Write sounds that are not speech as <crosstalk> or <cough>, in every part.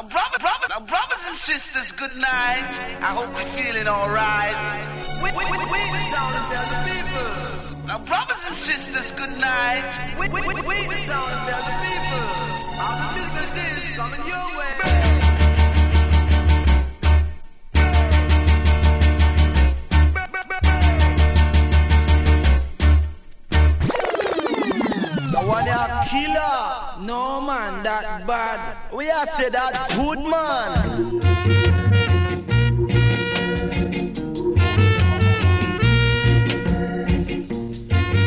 Now, brother, brother, now, brothers and sisters, good night. I hope you're feeling alright. We, we, we, we the town and tell the people. Now, brothers and sisters, good night. We, we, we, we town and tell the people. All the physical days coming your way. One a killer. No man, that bad. We are say that good man.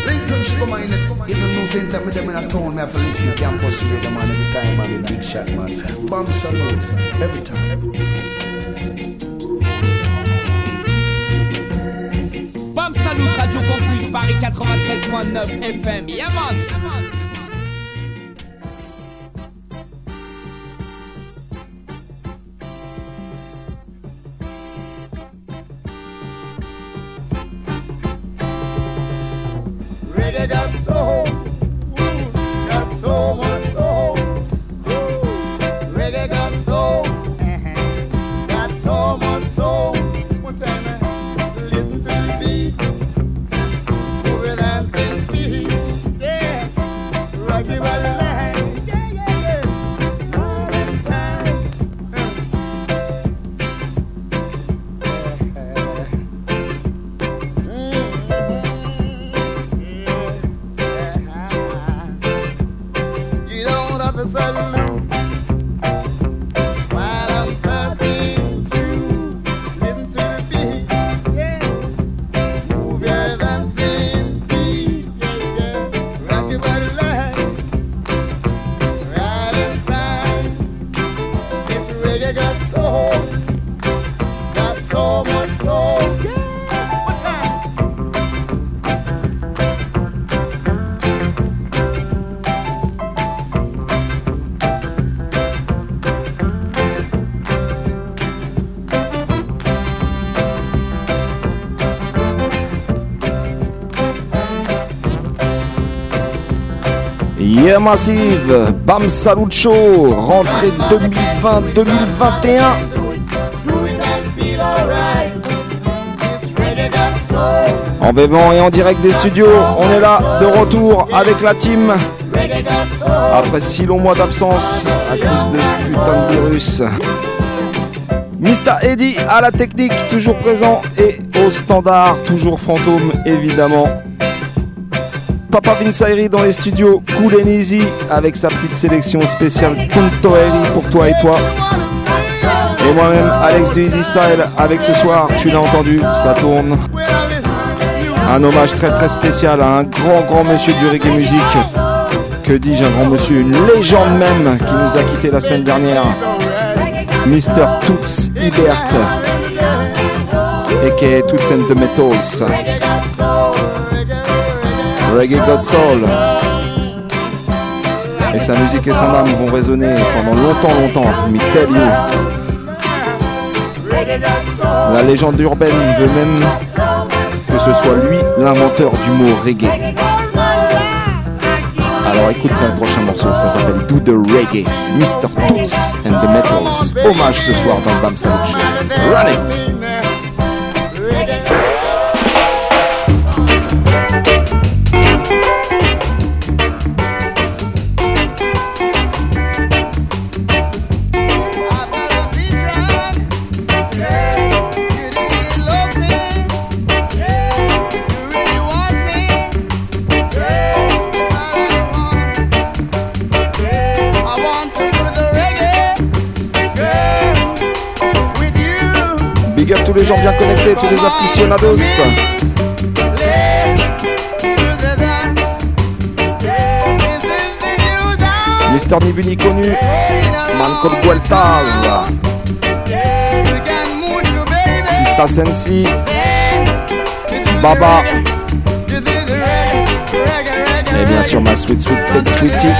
Lincoln Sugar Mine, even no same time with them in a town, me have to listen to campus radio man every time, man, in big shot, man. Bomb salute, every time. Bam Salut Radio Campus Paris 93.9 FM. Yeah man. Reggae Massive, Bam Salut Show, rentrée 2020-2021. Do it and feel alright. It's reggae got soul. En vivant et en direct des studios, on est là, de retour avec la team. Après si longs mois d'absence à cause de ce putain de virus. Mr. Eddie à la technique, toujours présent et au standard, toujours fantôme évidemment. Papa Vinsairi dans les studios, cool and easy, avec sa petite sélection spéciale Tontoeri pour toi et toi. Et moi-même, Alex du Easy Style, avec ce soir, tu l'as entendu, ça tourne. Un hommage très très spécial à un grand grand monsieur du reggae music. Que dis-je, un grand monsieur, une légende même, qui nous a quitté la semaine dernière. Mr. Toots Ibert, aka Toots and the Metals. Reggae God Soul. Et sa musique et son âme vont résonner pendant longtemps, longtemps. Mais tell you. La légende urbaine veut même que ce soit lui l'inventeur du mot reggae. Alors écoute le prochain morceau, ça s'appelle Do the Reggae, Mr. Toots and the Metals. Hommage ce soir dans le Bam Salut. Run it! Tous les gens bien connectés, tous les aficionados. Mister Nibu ni connu, Manco Gueltaz, Sista Sensi, Baba, et bien sûr ma sweet sweet sweetie.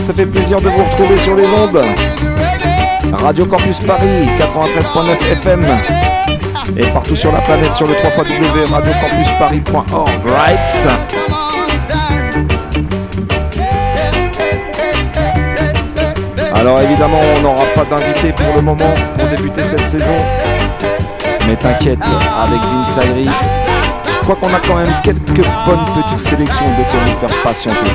Ça fait plaisir de vous retrouver sur les ondes. Radio Campus Paris, 93.9 FM. Et partout sur la planète sur le 3 radiocampusparis.org. Right? Alors évidemment, on n'aura pas d'invité pour le moment pour débuter cette saison. Mais t'inquiète, avec Vince Ayri, crois qu'on a quand même quelques bonnes petites sélections de quoi nous faire patienter.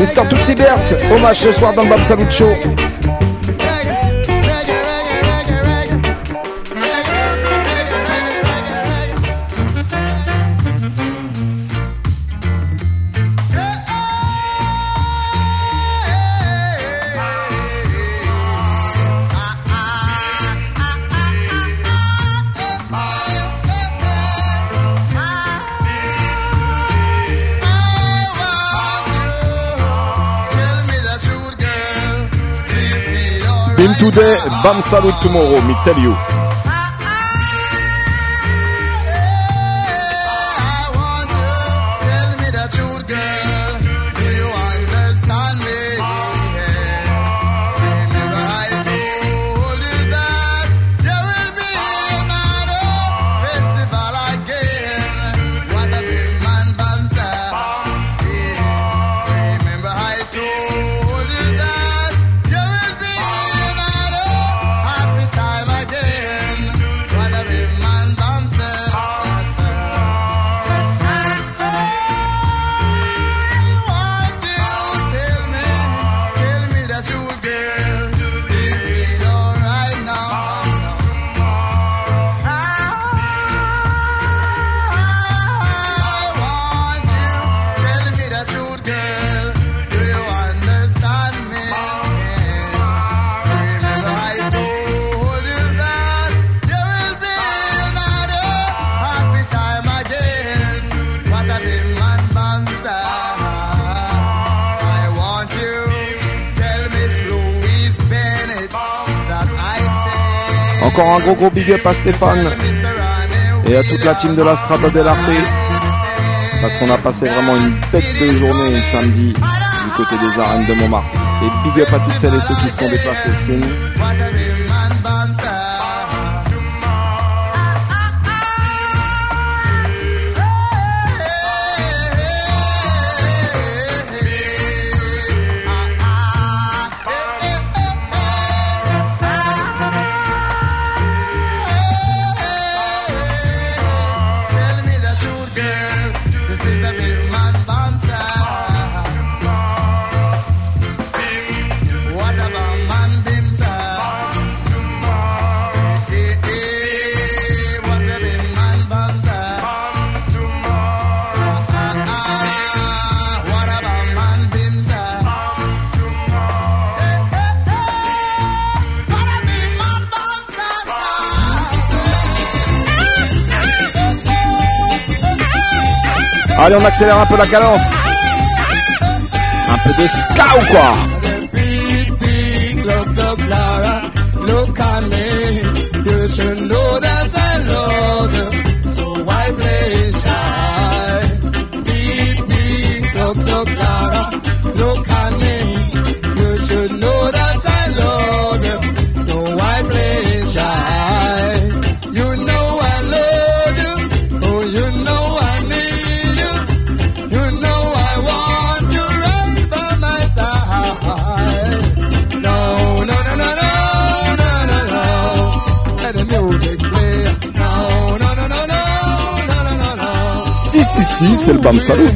Mister Tootsie Bert, hommage ce soir dans le Bab Show. Today, bam Salut tomorrow, me tell you. Gros gros big up à Stéphane et à toute la team de la Strada dell'Arte parce qu'on a passé vraiment une bête de journée samedi du côté des arènes de Montmartre. Et big up à toutes celles et ceux qui se sont déplacés. Allez, on accélère un peu la cadence. Un peu de ska ou quoi c'est le BAM Salut.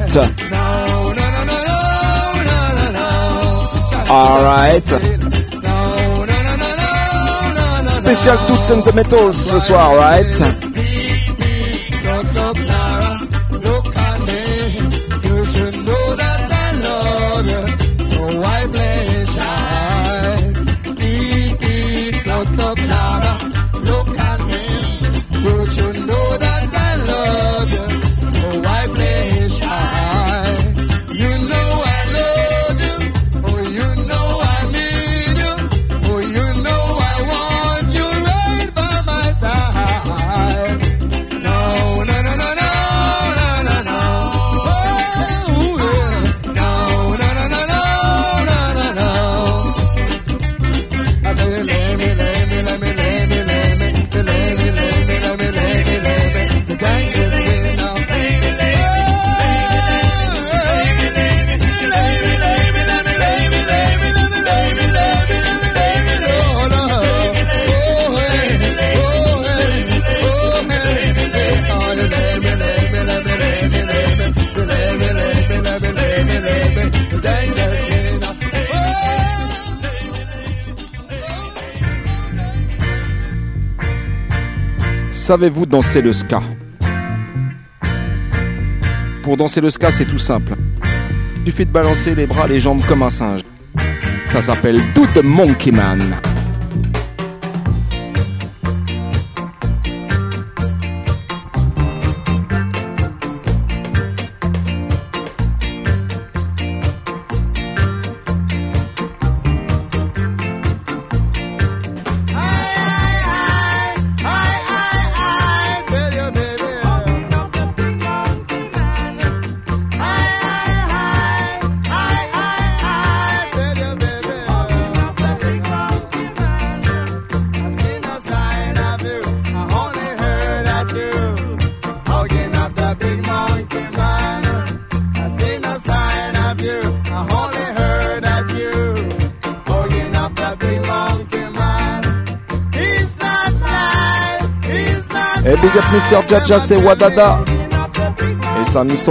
Alright. Spécial toutes and the Metals ce soir, right? Savez-vous danser le ska? Pour danser le ska, c'est tout simple. Il suffit de balancer les bras, les jambes comme un singe. Ça s'appelle the Monkey Man. Jaja, c'est Wadada. Et sa Miss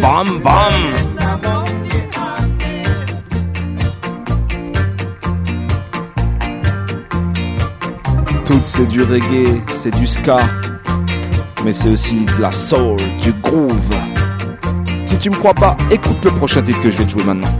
Bam, bam. Tout c'est du reggae, c'est du ska. Mais c'est aussi de la soul, du groove. Si tu me crois pas, écoute le prochain titre que je vais te jouer maintenant.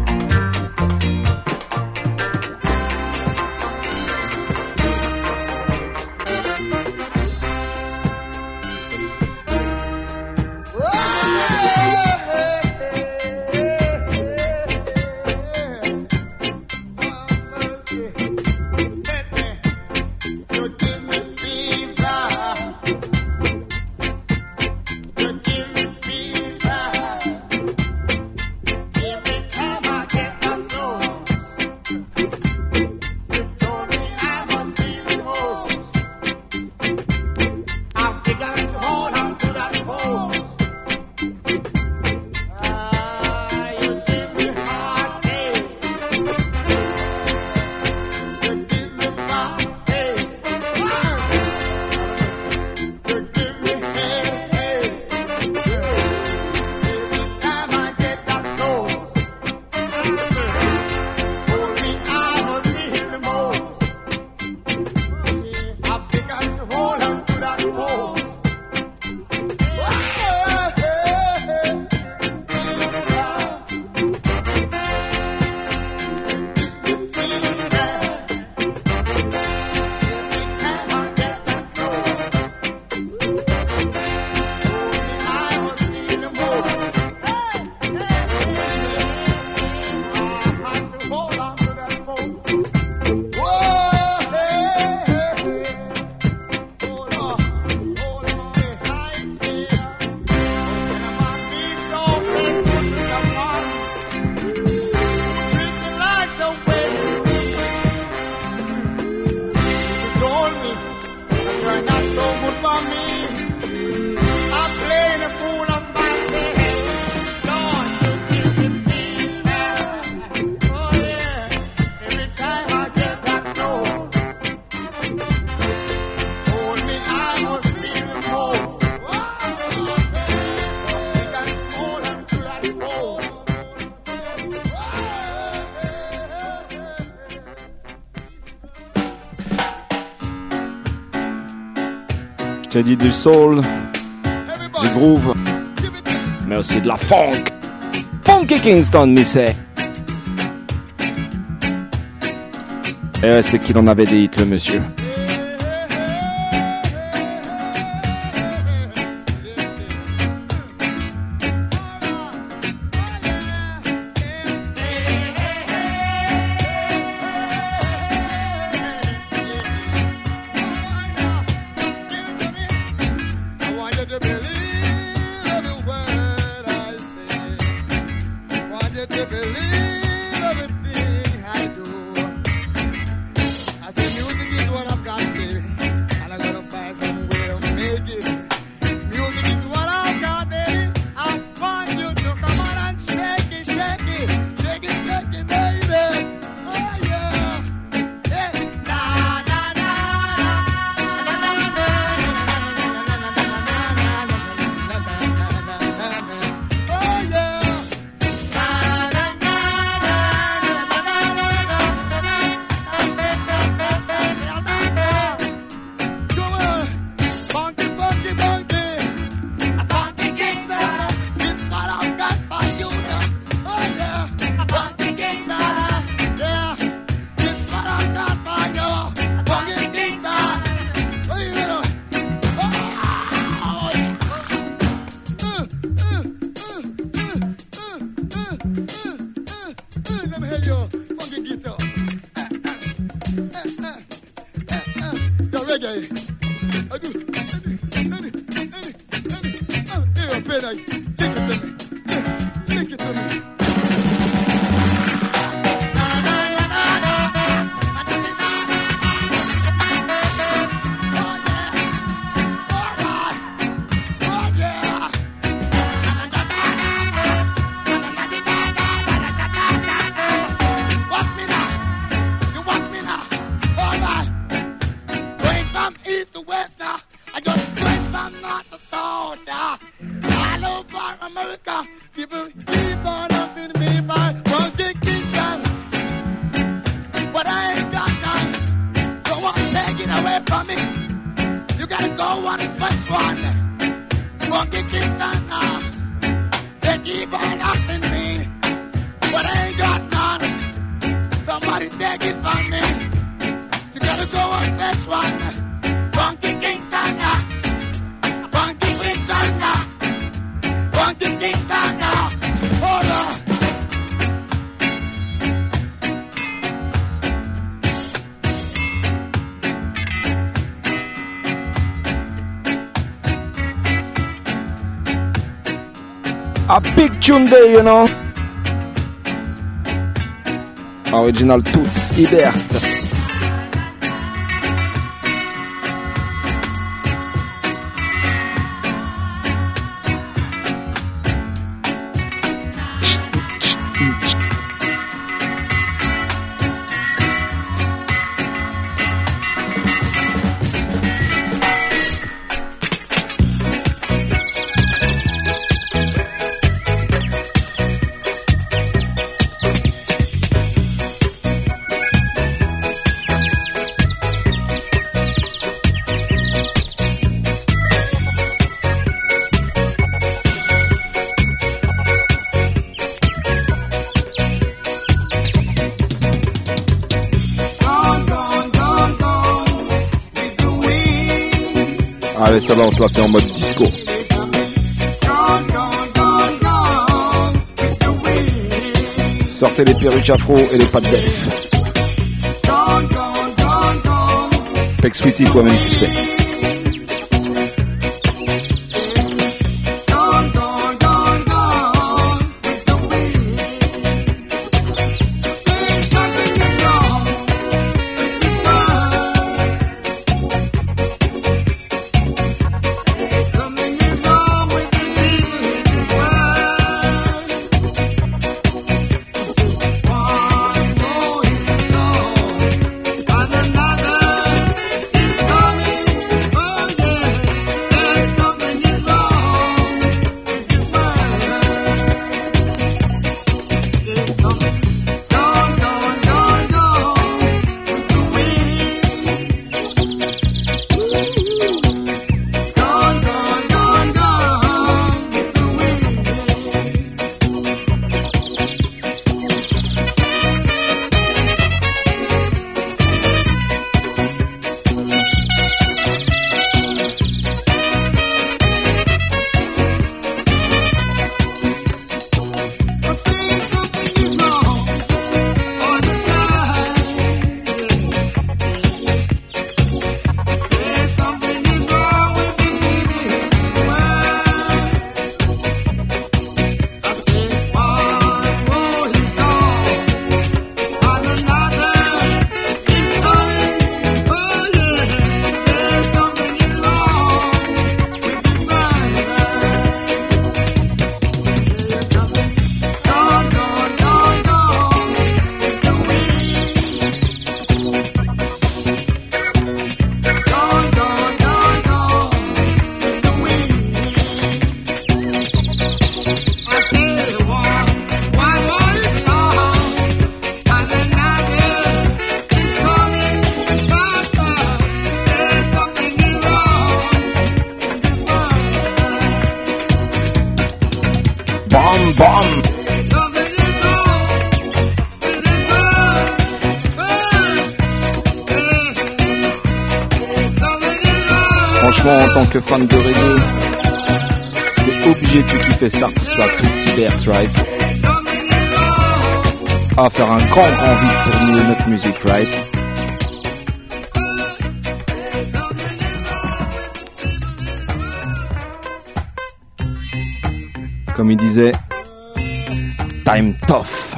Je te dis du soul, du groove, mais aussi de la funk. Funky Kingston, Missé. Et c'est qu'il en avait des hits, le monsieur. A big tune day, you know. Original Toots Hibbert. Ça va, on se la fait en mode disco. Sortez les perruques afro et les pattes d'elfe. Peck Sweetie, toi-même, tu sais. Que fan de reggae, c'est obligé de kiffer cet artiste-là, Tootsie Bert, right? À faire un grand, grand vide pour nous et notre musique, right? Comme il disait, time tough.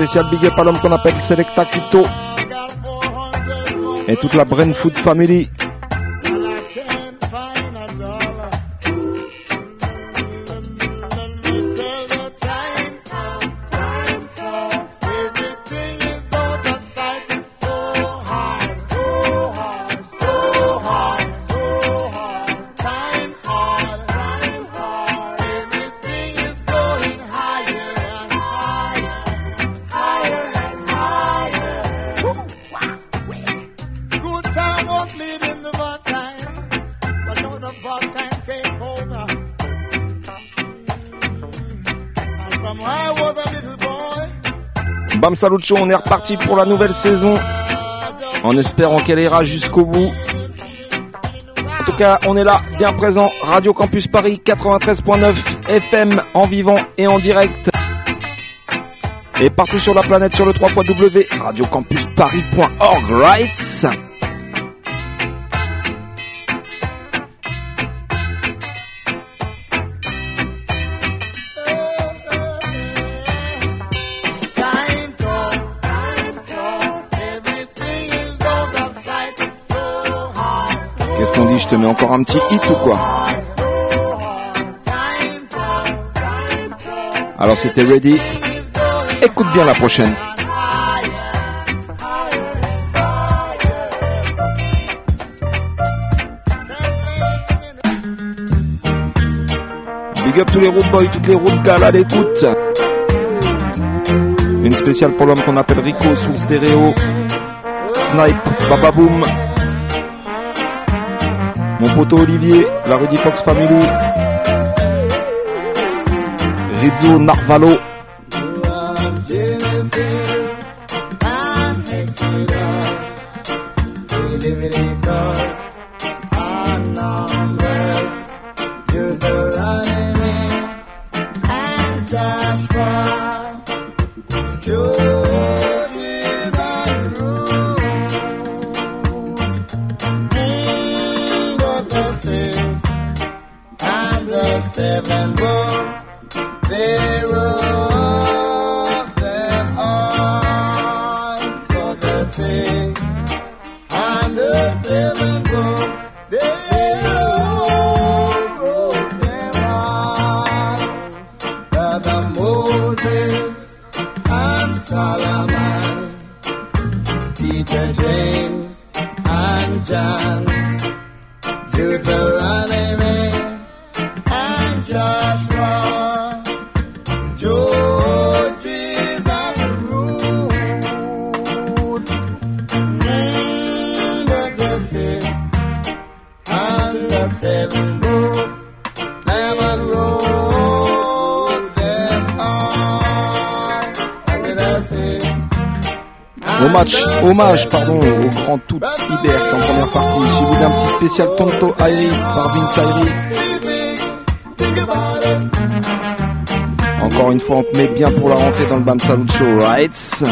Spécial big up l'homme qu'on appelle Selecta Quito I got 400 more et toute la Brain Food Family. Bam on est reparti pour la nouvelle saison en espérant qu'elle ira jusqu'au bout. En tout cas, on est là, bien présent. Radio Campus Paris 93.9 FM en vivant et en direct. Et partout sur la planète sur le 3 W radiocampusparis.org, right? Je te mets encore un petit hit ou quoi. Alors c'était ready. Écoute bien la prochaine. Big up tous les road boys, toutes les road gals à l'écoute. Une spéciale pour l'homme qu'on appelle Rico sous le stéréo. Snipe, Bababoom. Mon poteau Olivier, la Rudy Fox Family. Rizzo Narvalo. Peter, James and John, Deuteronomy Hommage, hommage pardon, au grand Toots Ibert en première partie, suivi d'un petit spécial Tonto Airi par Vince Airi. Encore une fois, on te met bien pour la rentrée dans le Bam Salut Show, right?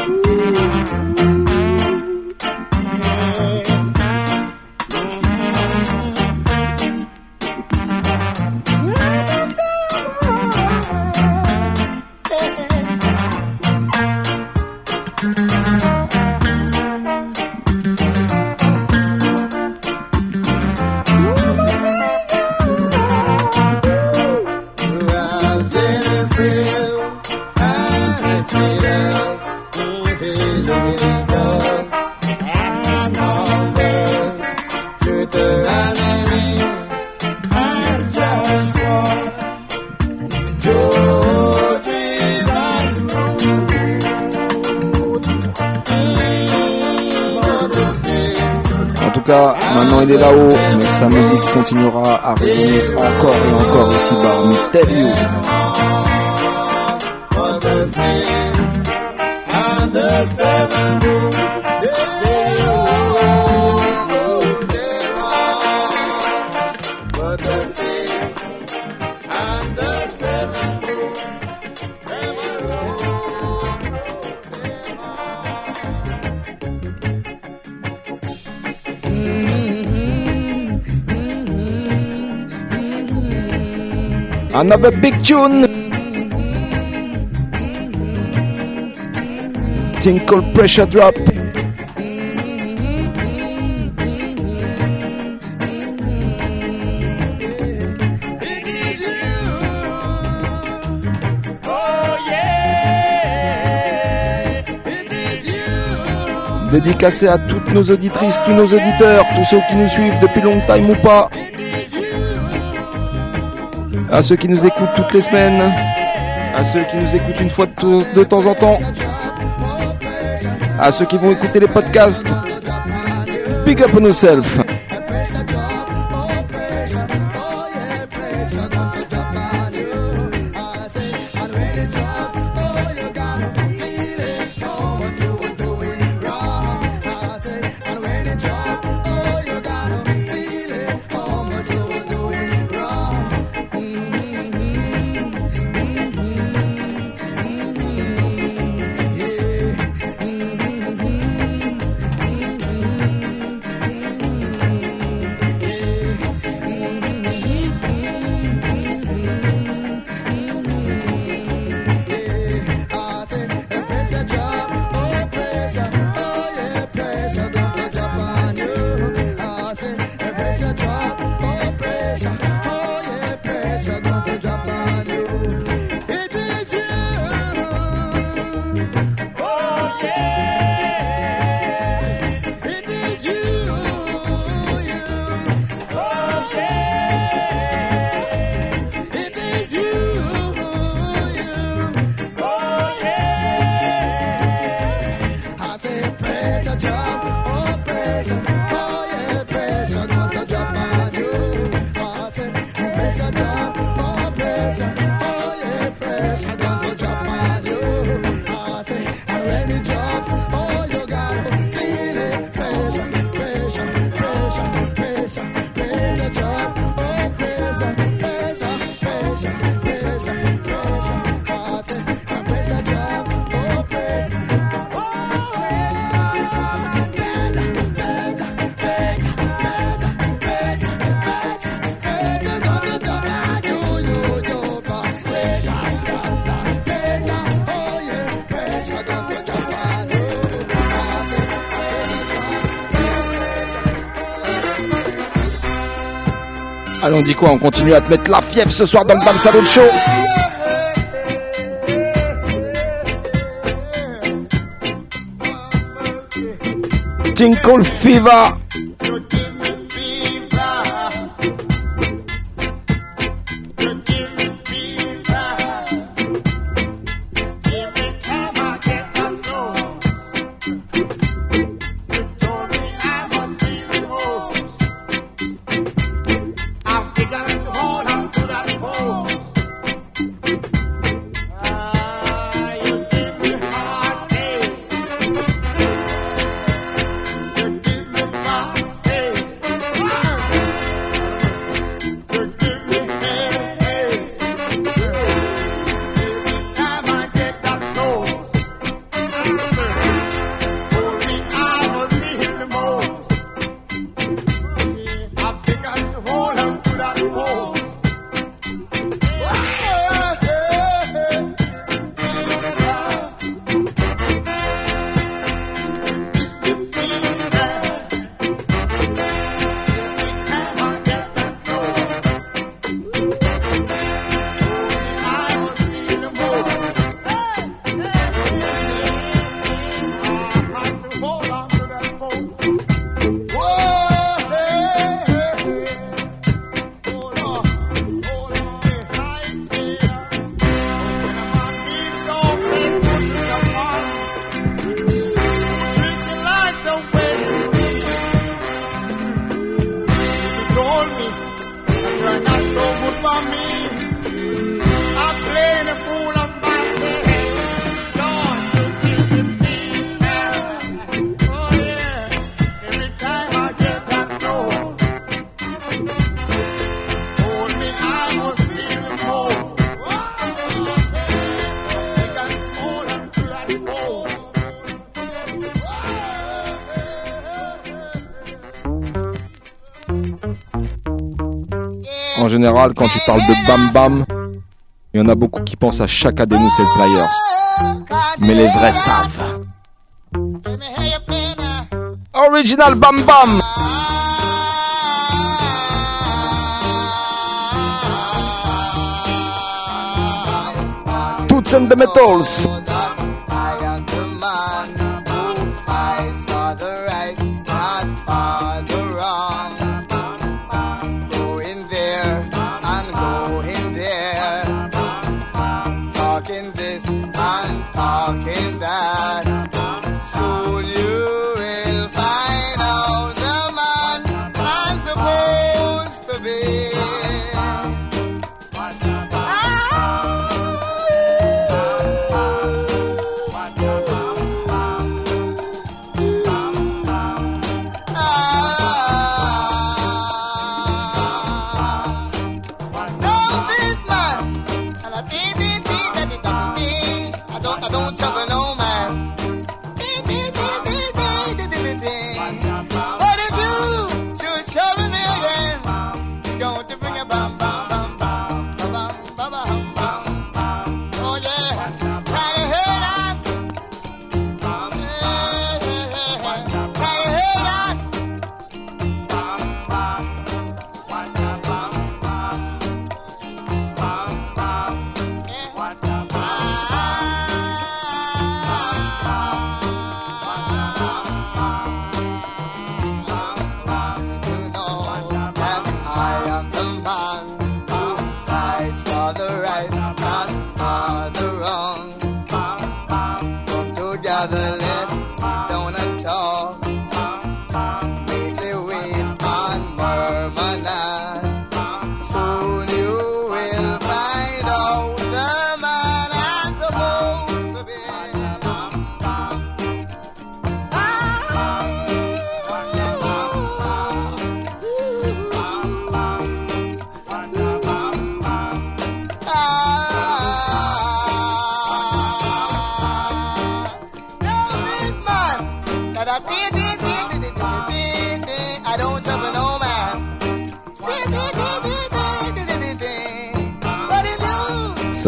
Continuera à résonner encore et encore ici-bas. Mais tell you. Another big tune. Tinkle pressure drop. Dédicacé à toutes nos auditrices, tous nos auditeurs, tous ceux qui nous suivent depuis longtemps ou pas à ceux qui nous écoutent toutes les semaines, à ceux qui nous écoutent une fois de, temps en temps, à ceux qui vont écouter les podcasts. Big up on yourself. Allons, on dit quoi On continue à te mettre la fièvre ce soir dans le Bam Salon Show. Tinkle Fever qu'en général, quand tu parles de Bam Bam, il y en a beaucoup qui pensent à chacun de Nous et le Players. Mais les vrais savent. Original Bam Bam! Toots and the Metals!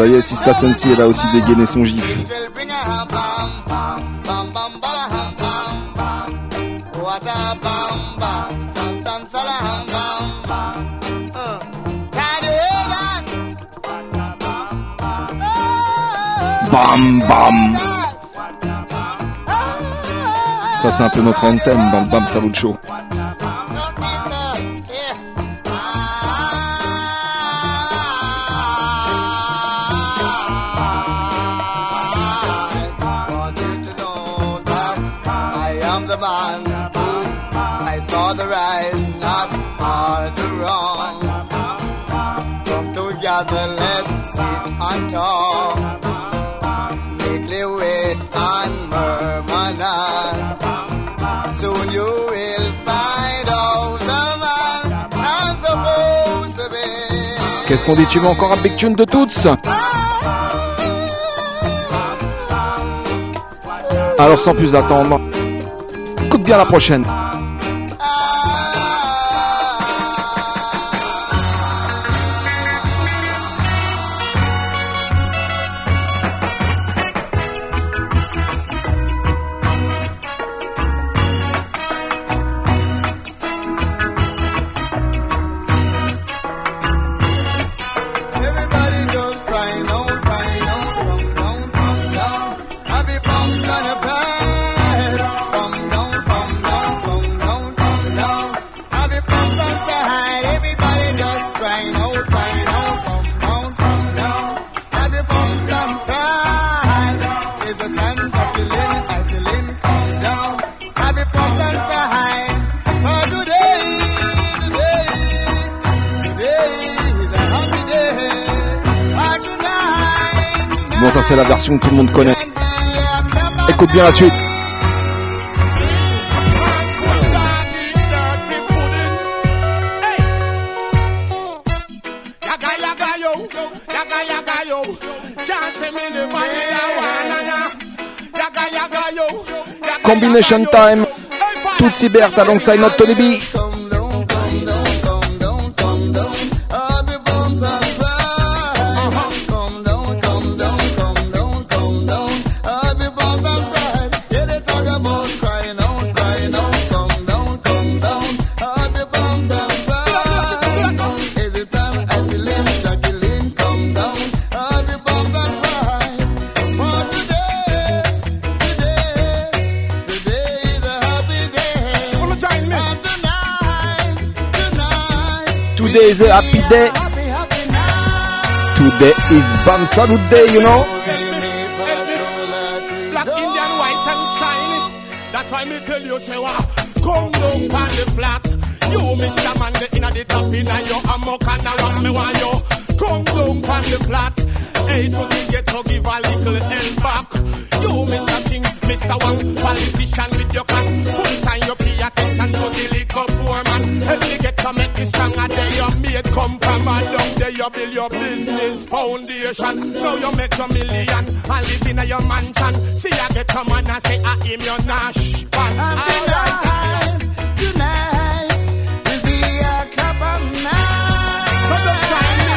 Ça y est, Sista Sensi, elle a aussi dégainé son gif. Bam bam Ça c'est un peu notre antenne dans le Bam Salucho. Qu'est-ce qu'on dit Tu vas encore un Big Tune de Toots Alors sans plus attendre, écoute bien la prochaine. c'est la version que tout le monde connaît. Écoute bien la suite. Combination time. Tutsi Bert alongside Not Tony B. is a happy day. Today is Bam Salute Day, you know. Black, Indian, white and Chinese. That's why me tell you, say what? Come down on the flat. You, Mr. Man, the inna the top inna your amok and around me want you. Come down on the flat. Hey, to the ghetto, give a little help back. You, Mr. King, Mr. One, politician with Help me get to make me stronger. There your mate come from a down there you build your business foundation. Now you make your million and live in a your mansion. See I get a man and say ah, I am your nash pan. Alright. Tonight will be a cup of night. So don't shine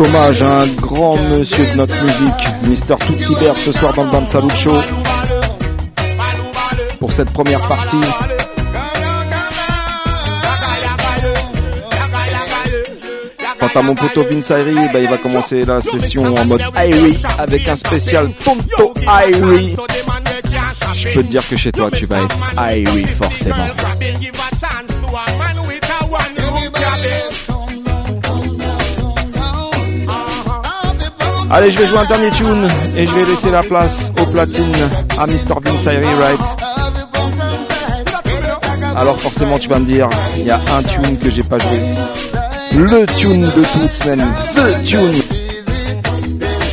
hommage à un grand monsieur de notre musique. Tootsie Bear, ce soir dans le Bam Salut Show. Pour cette première partie, quant à mon poteau Vince bah, il va commencer la session en mode Irie avec un spécial Tonto Irie. Je peux te dire que chez toi, tu vas être Irie forcément. Allez, je vais jouer un dernier tune et je vais laisser la place au platine à Mr. Vince Wright. Alors forcément, tu vas me dire, il y a un tune que j'ai pas joué. Le tune de toute semaine, ce tune.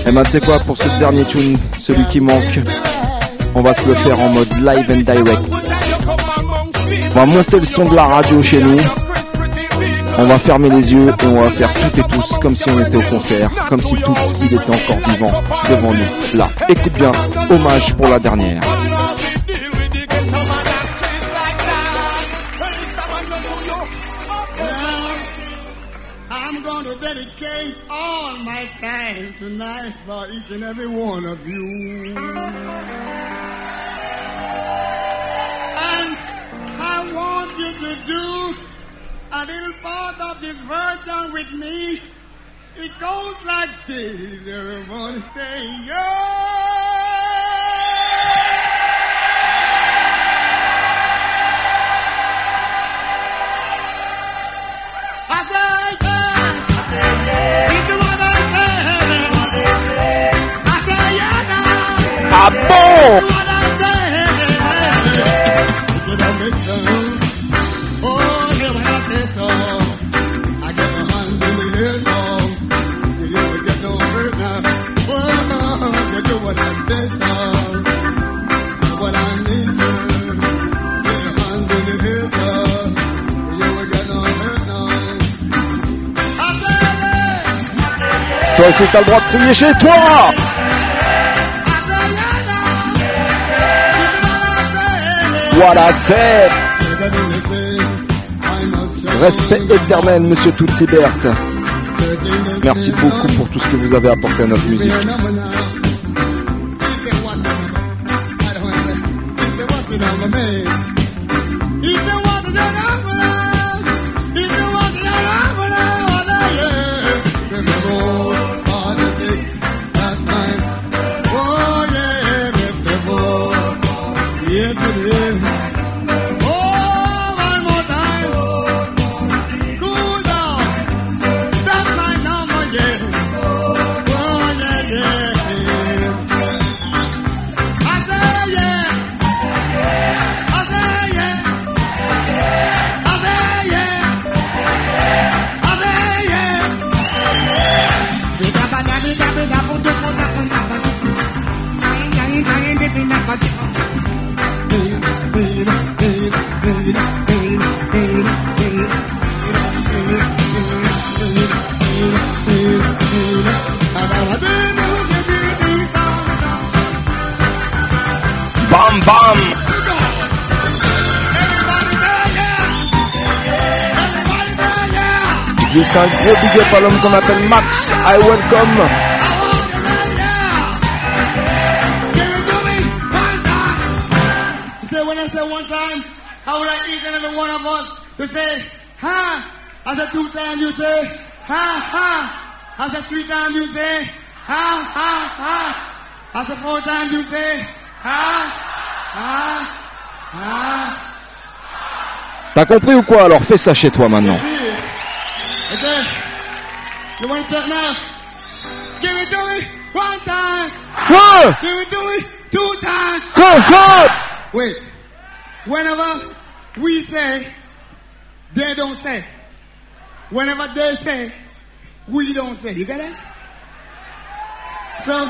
Et ben, tu sais quoi, pour ce dernier tune, celui qui manque, on va se le faire en mode live and direct. On va monter le son de la radio chez nous. On va fermer les yeux et on va faire toutes et tous comme si on était au concert, comme si tous il était encore vivant devant nous. Là, écoute bien, hommage pour la dernière. A little part of this version with me. It goes like this. Everybody say, yeah. I said, yeah. I said, yeah. You do what I say. I yeah, now. Ah bon Do what I say. Did I make Toi aussi, le droit de crier chez toi Voilà, c'est respect éternel, monsieur Tootsie Bert. Merci beaucoup pour tout ce que vous avez apporté à notre musique. Juste un gros big up à l'homme qu'on appelle Max. I welcome. Say when I say one time, I would like each and every one of us? To say, huh? I said two times, you say, ha, ha. After three times you say, ha, ha, ha. After four times you say, ha, ha, ha. T'as compris ou quoi? Alors fais ça chez toi maintenant. You want to check now? Give it to me one time. Huh, Give it to me two times. Wait. Whenever we say, they don't say. Whenever they say, we don't say. You get that? So,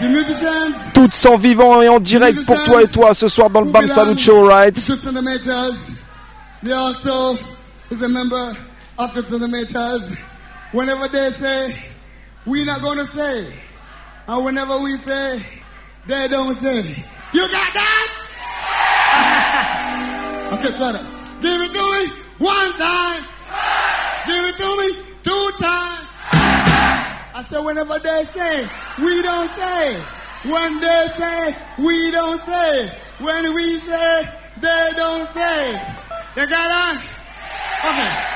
the musicians, Toutes sans vivant et en direct pour toi et toi ce soir dans le Bam Salut Show, right? The centimeters, they also is a member of the centimeters. Whenever they say, we not gonna say. And whenever we say, they don't say. You got that? <laughs> okay, try that. Give it to me one time. Give it to me two times. I said whenever they say, we don't say. When they say, we don't say. When we say, they don't say. You got that? Okay.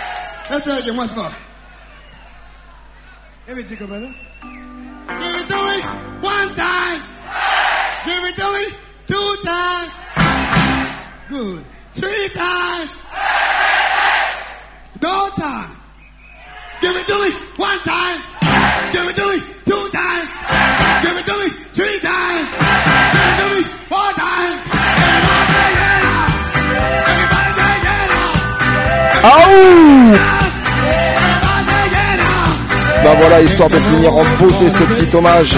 Let's try it again once more. Let me take a brother. Give it to me one time. Give it to me two times. Good. Three times. No time. Give it to me one time. Give it to me two times. Give it to me three times. Bah voilà, histoire de finir en beauté ce petit hommage.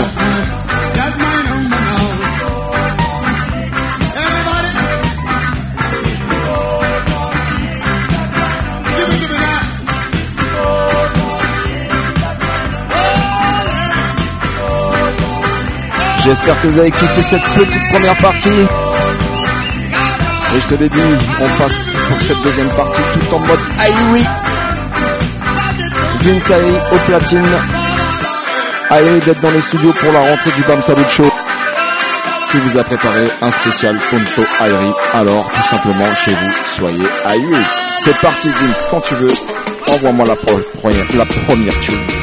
J'espère que vous avez kiffé cette petite première partie. Et je te l'ai dit, on passe pour cette deuxième partie tout en mode Irie. Irie au platine. Allez d'être dans les studios pour la rentrée du Bam Salut Show qui vous a préparé un spécial Ponto Irie. Alors tout simplement chez vous, soyez Irie. C'est parti Vince, quand tu veux, envoie-moi la, la première tune.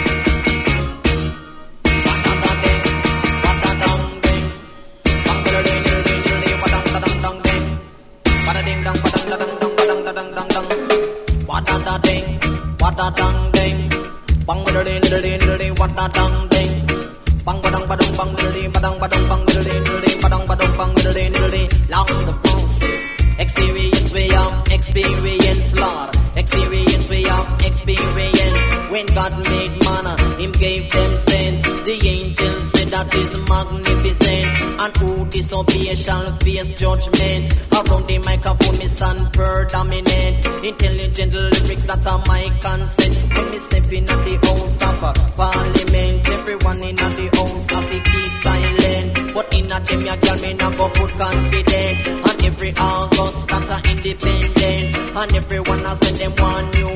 Shall face judgment. Around the microphone, me stand predominant. Intelligent lyrics that are my consent. When me step in at the house of a parliament, everyone in the house have to keep silent. But in a them, ya girl, me not go put confident. And every August that are independent. And everyone has said them one new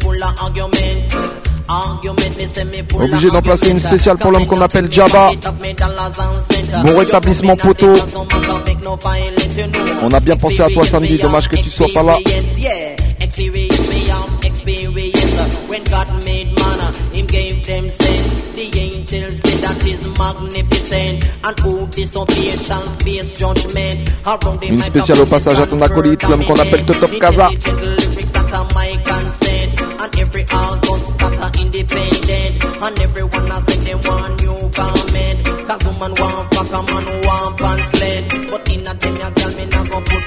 full of Obligé d'en placer une spéciale pour l'homme qu'on appelle Jabba. Bon rétablissement, poteau. On a bien pensé à toi samedi, dommage que tu sois pas là. Experience me experience When God made man, Him gave them sense. The angels say that is magnificent. And who disobey shall face judgment. Around the Une spéciale au passage à ton acolyte, l'homme qu'on appelle Totop Kaza. lyrics that are my consent And every August that are independent. And everyone has said they want new garment Cause woman want fuck a man want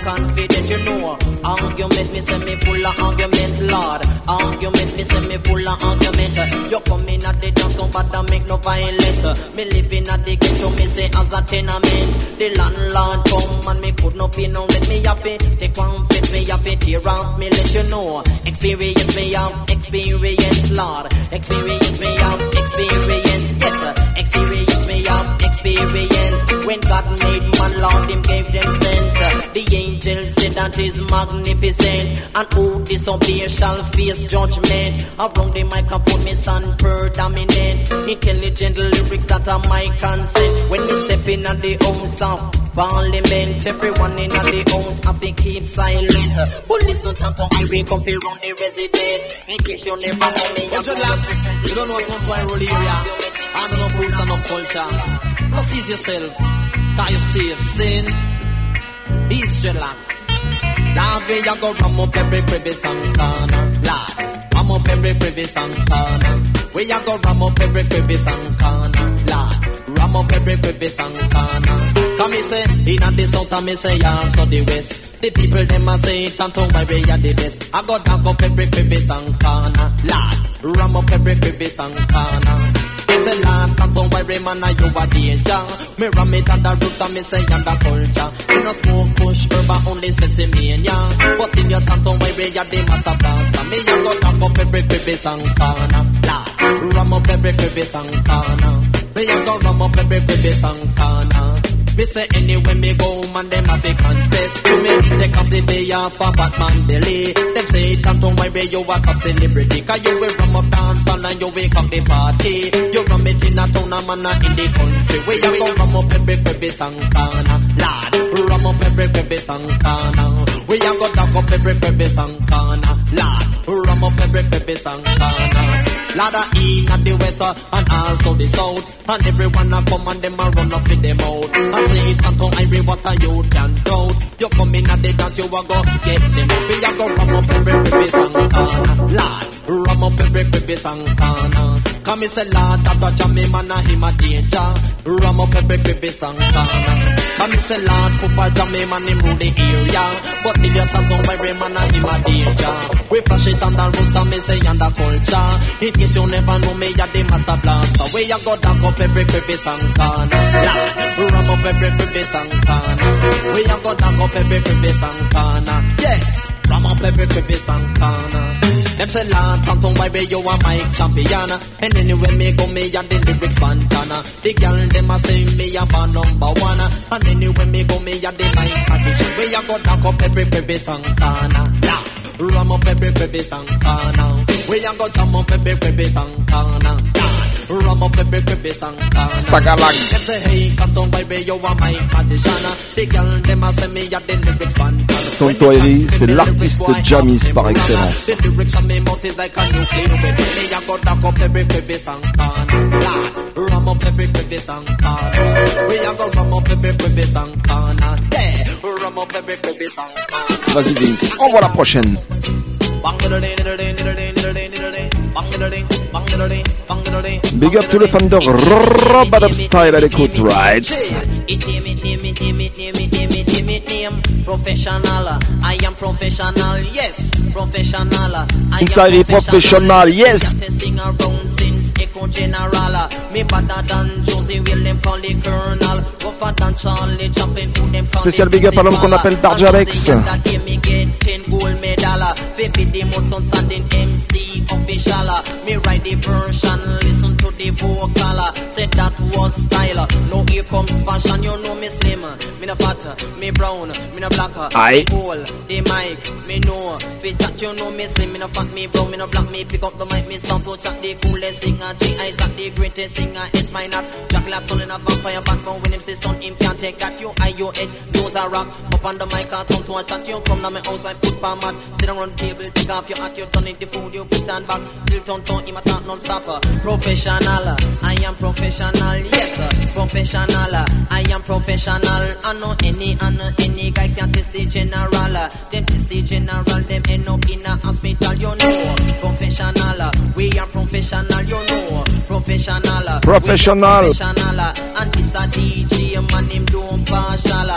confidence You know. Argument me say me full of argument Lord. Argument me say me full of argument. You come in at the dance so bad and make no violence. Me living at the ghetto me say as a tenement. The landlord come and me could no pay no rent Me have to take one fit me have to tear off me let you know. Experience me have experience Lord. Experience me have experience Yes. Experience me have experience. When God made man Lord him gave them that is magnificent. And who disobey shall face judgment. Around the microphone, me stand predominant. Intelligent lyrics that are my consent. When me step in at the house of Parliament, everyone in at the house have to keep silent. To how I bring come here on the resident. In case you never know me, I'm You don't know what to my. I don't know roots and no culture. Now seize yourself. That you save sin. East dreadlocks. Lord, we a go ram up every and corner. Lord, ram up every and corner. We a go ram up every and corner. Lord, ram up every and corner. Come me say, inna the south and me say also the west. The people them a say it and to my way are the best. I go down up every and corner. Lord, ram up every crevice and It's a land, come to worry man, you a danger. Me ram it on the roots and me say and the culture. Me no smoke push herb, only sense mania. But in your town, don't worry, you're the master blaster. Me a go down up every crevice and corner. Lord, ram up every crevice and corner. Me a go ram up every crevice and corner. Me say anywhere me go, man, them have to confess. To me, take off the day off a Batman belly. Them say it can't worry, you a top celebrity. Cause you will rum up dance and you wake up the party. You rum it in a town, a man, a in the country. Where you go rum up every and corner. Lord, rum up every and corner. Where you go dock up every and corner. Lord, rum up every crevice and I in at the west uh, and also the south. And everyone a come and them a run up in them out. I say it and to Irie what a you can doubt. You come in at the dance, you a go get them up. A go rum up every crevice and corner. Lord, rum up every and corner. Come me say Lord, that watch a me man a him a danger. Rum up every crevice and corner. Come me say Lord, Papa Jammy man him rule the area. But if you talk to every man a him a danger. We flash it on the roots and me say and the culture. In case you never know me, you're the master blaster. Where you go down up every crevice and corner. Rum up every and corner. Where you go down up every and corner. Yes, rum up every crevice and corner. Them say Lord, come to worry, you are my champion. And anyway me go, me and the lyrics bandana. The girl them a say me a man number one. And anyway me go, me and the mic addition. Where you go down up every and corner. Yeah. Ram up every and corner. We a go jam up every crevice and corner. Ram up every crevice and corner. Stagalag. Them say hey, come down baby, you are my condition. The girl them a say me a the lyrics bandana. Tonto Eli, c'est l'artiste Jamis par excellence. The lyrics on me mouth is like a nuclear weapon. Me a go dock up every crevice and corner. Lord, ram up every crevice and corner. We a go ram up every crevice and corner. Yeah, ram up every crevice and corner. Vas-y Vince, envoie la prochaine. Big up tous les fans de Robadab Style à l'écoute, right? Professional, I am professional, yes, professional. I am professional, yes. Big up à l'homme qu'on appelle Darjalex. That game me get 10 gold medal. Baby, the most standing MC official. Uh, me write the version, listen to the vocal. Uh, say that was style. Uh, now here comes fashion, you know me slim. Me no fat, me brown, me no black. Aye. Me old, the mic, me know. Fi chat, you know me slim. Me no fat, me brown, me no black. Me pick up the mic, me sound to chat the coolest singer. G.I. Isaac, the greatest singer. It's my not. Jack Laton in a vampire but when him say son, him can't take that. You eye your head, nose a rock. Up on the mic, I come to a chat. You come now, my foot palm mat. Sit the table, take off your hat, you turn it the food, you put on back. Till turn turn, him a talk non-stop. Professional, I am professional, yes, professional. I am professional. I know any, I know any guy can test the general. Them test the general, them end up in a hospital, you know. Professional, we are professional, you know. Professional, Professional. Professional. And this a DJ, man, him don't partial.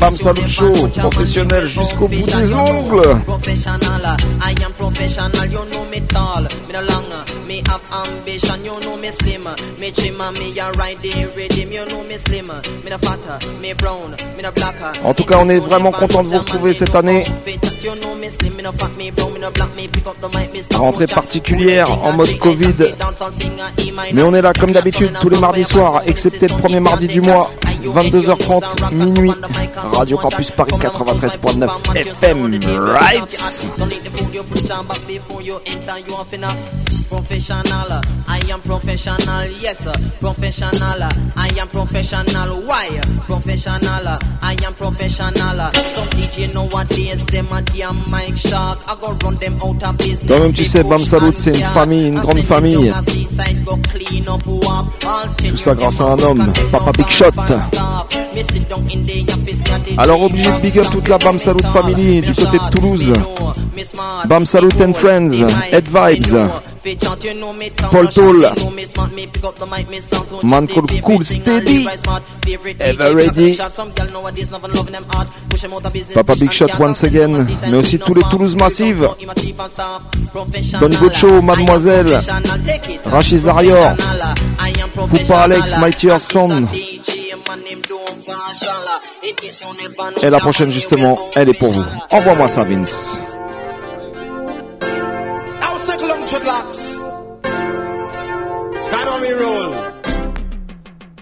Bam Salut Show, professionnel jusqu'au bout des ongles. Professional, I am professional, you know me tall, me no long, me have ambition, you know me slim, me trim and me a ride the rhythm, you know me slim, me no fatter, me brown, me no blacker. En tout cas, on est vraiment content de vous retrouver cette année. Rentrée particulière en mode Covid. Mais on est là comme d'habitude tous les mardis soirs, excepté le premier mardi du mois. 22h30, minuit. Radio Campus Paris 93.9 FM. Right. Professional, I am professional, yes, professional, I am professional. Why? Professional, I am professional. Some DJ nowadays, them a damn mic shark. I go run them out of business. Toi-même, tu sais, Bam Salut, c'est une famille, une grande famille. Tout ça grâce à un homme, Papa Big Shot. Alors obligé de big up toute la Bam Salut Family du côté de Toulouse. Bam Salut and Friends, Head Vibes, Paul Toll, Man called Cool Steady, Ever Ready, Papa Big Shot once again, mais aussi tous les Toulouse Massive, Don Gocho, Mademoiselle, Rachid Zarior, Poupa Alex, Mighty Son. Et la prochaine justement, elle est pour vous. Envoie-moi ça Vince.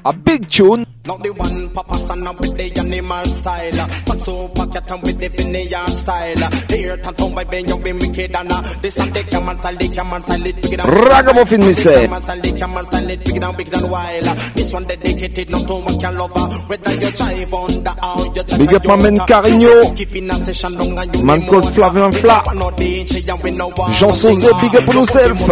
A big tune. Not the one papa son with the animal style. But so pocket and with the vineyard style. Here tantum by ben be wicked and uh, this and the camera style, the camera style it big and Ragamuffin me say. Style, the camera style it big and big and wild. This one dedicated not to one can lover. Whether you drive on the or you Big up my man Carigno. Keeping a session long and you Man called Flavien Fla. Jean Sauzet, big up on yourself.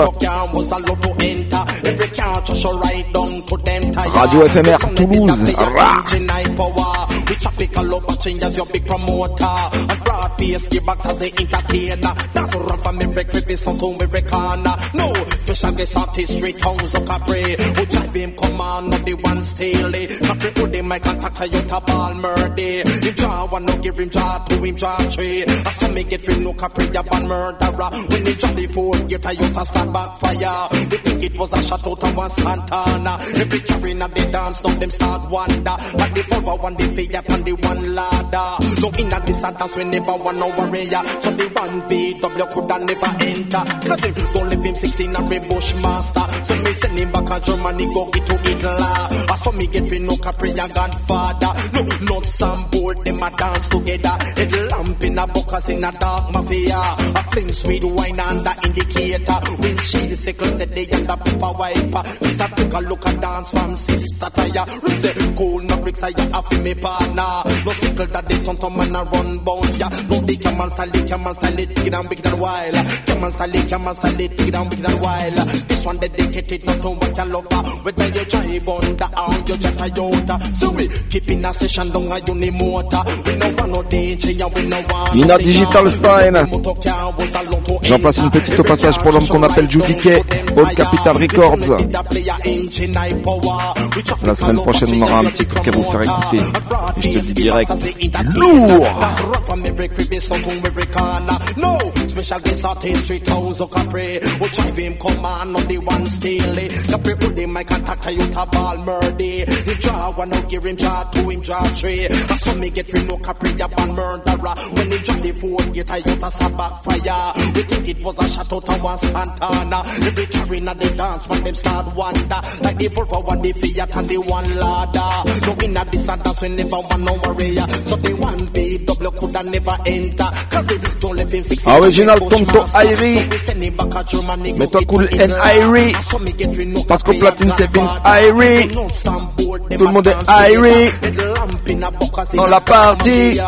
Radio FMR Toulouse. Rah. We tropical over changes your big promoter. And broad face give back as the entertainer. Not to run from every crevice, not to every corner. No, special guest artist, straight tongues of Capri. Who drive him come on, not the one steely. Capri put him my contact, you to ball murder. Him draw one, no give him draw two, him draw three. I saw me get free, no Capri, a bad murderer. When he draw the four, get a youth, start backfire. We think it was a shot out of one Santana. Every carrying at the dance, now them start wonder. Like the forward one, the fire and the one ladder. No in a and we never want no warrior. So the one VW coulda never enter. Cause him don't leave him 16 and be bushmaster. So me send him back to Germany, go get to Hitler I saw me get no Capri and Godfather. No nuts and board, them a dance together. Head lamp in a buckers in a dark mafia. I fling sweet wine and the indicator. When she sickle steady and the pepper wiper. Start take a look at dance from sister tire. Say cool no bricks tire off me partner. No sickle that they turn to man a run bounce yeah No the camera style the camera style it big and big and wild Camera style the camera style it big and big and wild. This one dedicated not to what you love Whether you drive on the arm you jet a Toyota. So we keep in a session down a unimotor We no want no danger yeah we no want Mina Digital Style. J'en place une petite au passage pour l'homme qu'on appelle Judy All Capital Records. La semaine prochaine, aura un petit truc à vous faire écouter. Et je te dis direct, lourd the one steely. Capri put him my contact, I you to ball murder. Him draw one, no give him draw two, him draw three. I saw me get free, no Capri, a band murderer. When he draw the four, get I you to start backfire. We think it was a shot out of one Santana. Every carrying at the dance, when them start wonder. Like the Volvo one, the Fiat and the one Lada. No in at this and dance, we never want no warrior. So the one VW coulda never enter. Cause it don't let him 16 Original Tonto Irie. Mets-toi cool and Irie. Parce qu'au platine c'est Vince Irie. Tout le monde est Irie. Dans la partie.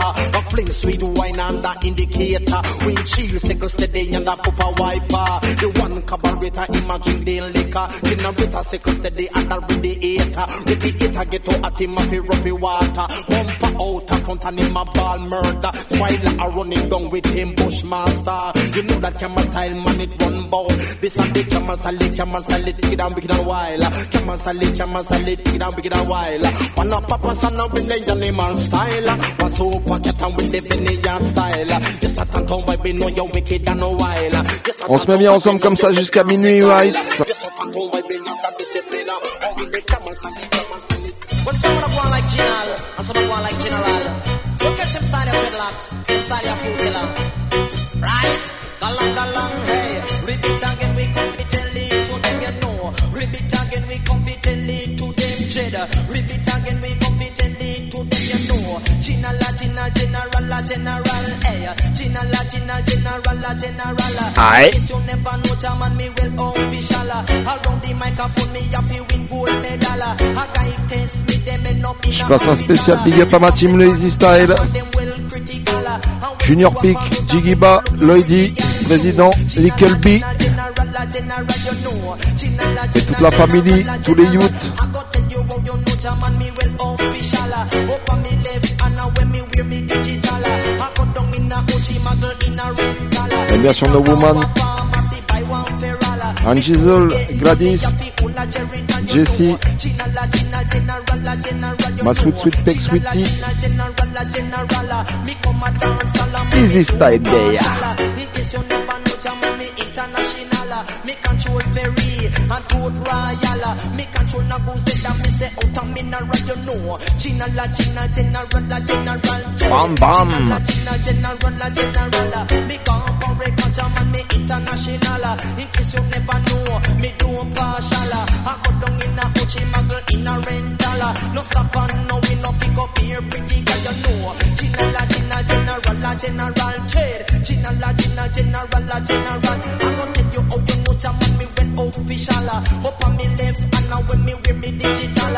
Fling sweet wine and the indicator. Windshield sickle steady and the pupper wiper. The one carburetor imagine the liquor. Generator sickle steady and the radiator. Radiator get to at him of roughy water. Bumper out a front and him a ball murder. While I running down with him bushmaster. You know that camera style man it run bout. This and the camera style, the camera style it big and big and wild. Camera style, camera style it big and big and wild. One up up the animal style. And with the. Yes, I you're wicked and. Yes, On se met bien ensemble comme ça jusqu'à minuit, right? Yes, I can't tell why we know that discipline. All with the camera style, the camera style it. When some of them go on like General and some of them go on like General, look at him style of dreadlocks, him style of fruit killer. Right? Galang galang, hey. Rip it again, we confidently to them, you know. Rip it again, we confidently to them, Jada. Rip in Je passe un spécial big up à ma team Lazy Style. Junior Peak, Jigiba, Lloydy, Président, Little B. Et toute la famille, tous les youths. Et bien sûr, No Woman, Angisol, Gladys, Jessie, ma sweet sweet peg sweetie, Easy Style Day. Me control ferry and port royal. Me control na go that me say out of mineral you know. China la China general la general. Bam, bam. China la China general la general. Me corporate culture man me international. In case you never know, me do partial. I go down in a Uchi muggle in a rental. No stop and no we no pick up here pretty girl you know. China la China general la general. China la China general la general. Up on me left and now when me wear me digital.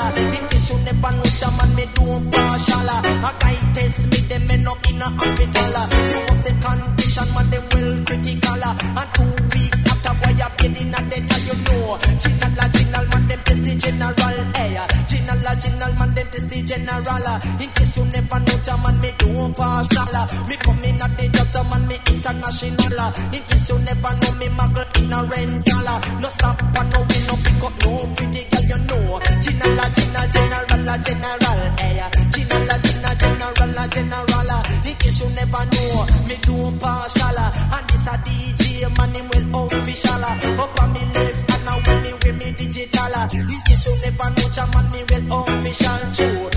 Case you never know German me do partial. A guy test me them end up in a hospital. You want the condition man them well critical. And two weeks after boy I been in a debt you know. La general man them test the general. Eh. Hey, China la general man them test the general. In case you never know German me do on partial. Me come in a the job so man me international. In case you never know me muggle in a rental. No stop and no we no pick up no pretty girl you know. La general la general. Hey, China la general la general. Eh, in case you never know me do partial. And this a DJ man him well official. Up on me left and now when me wear me digital. In case you never know German me well official too.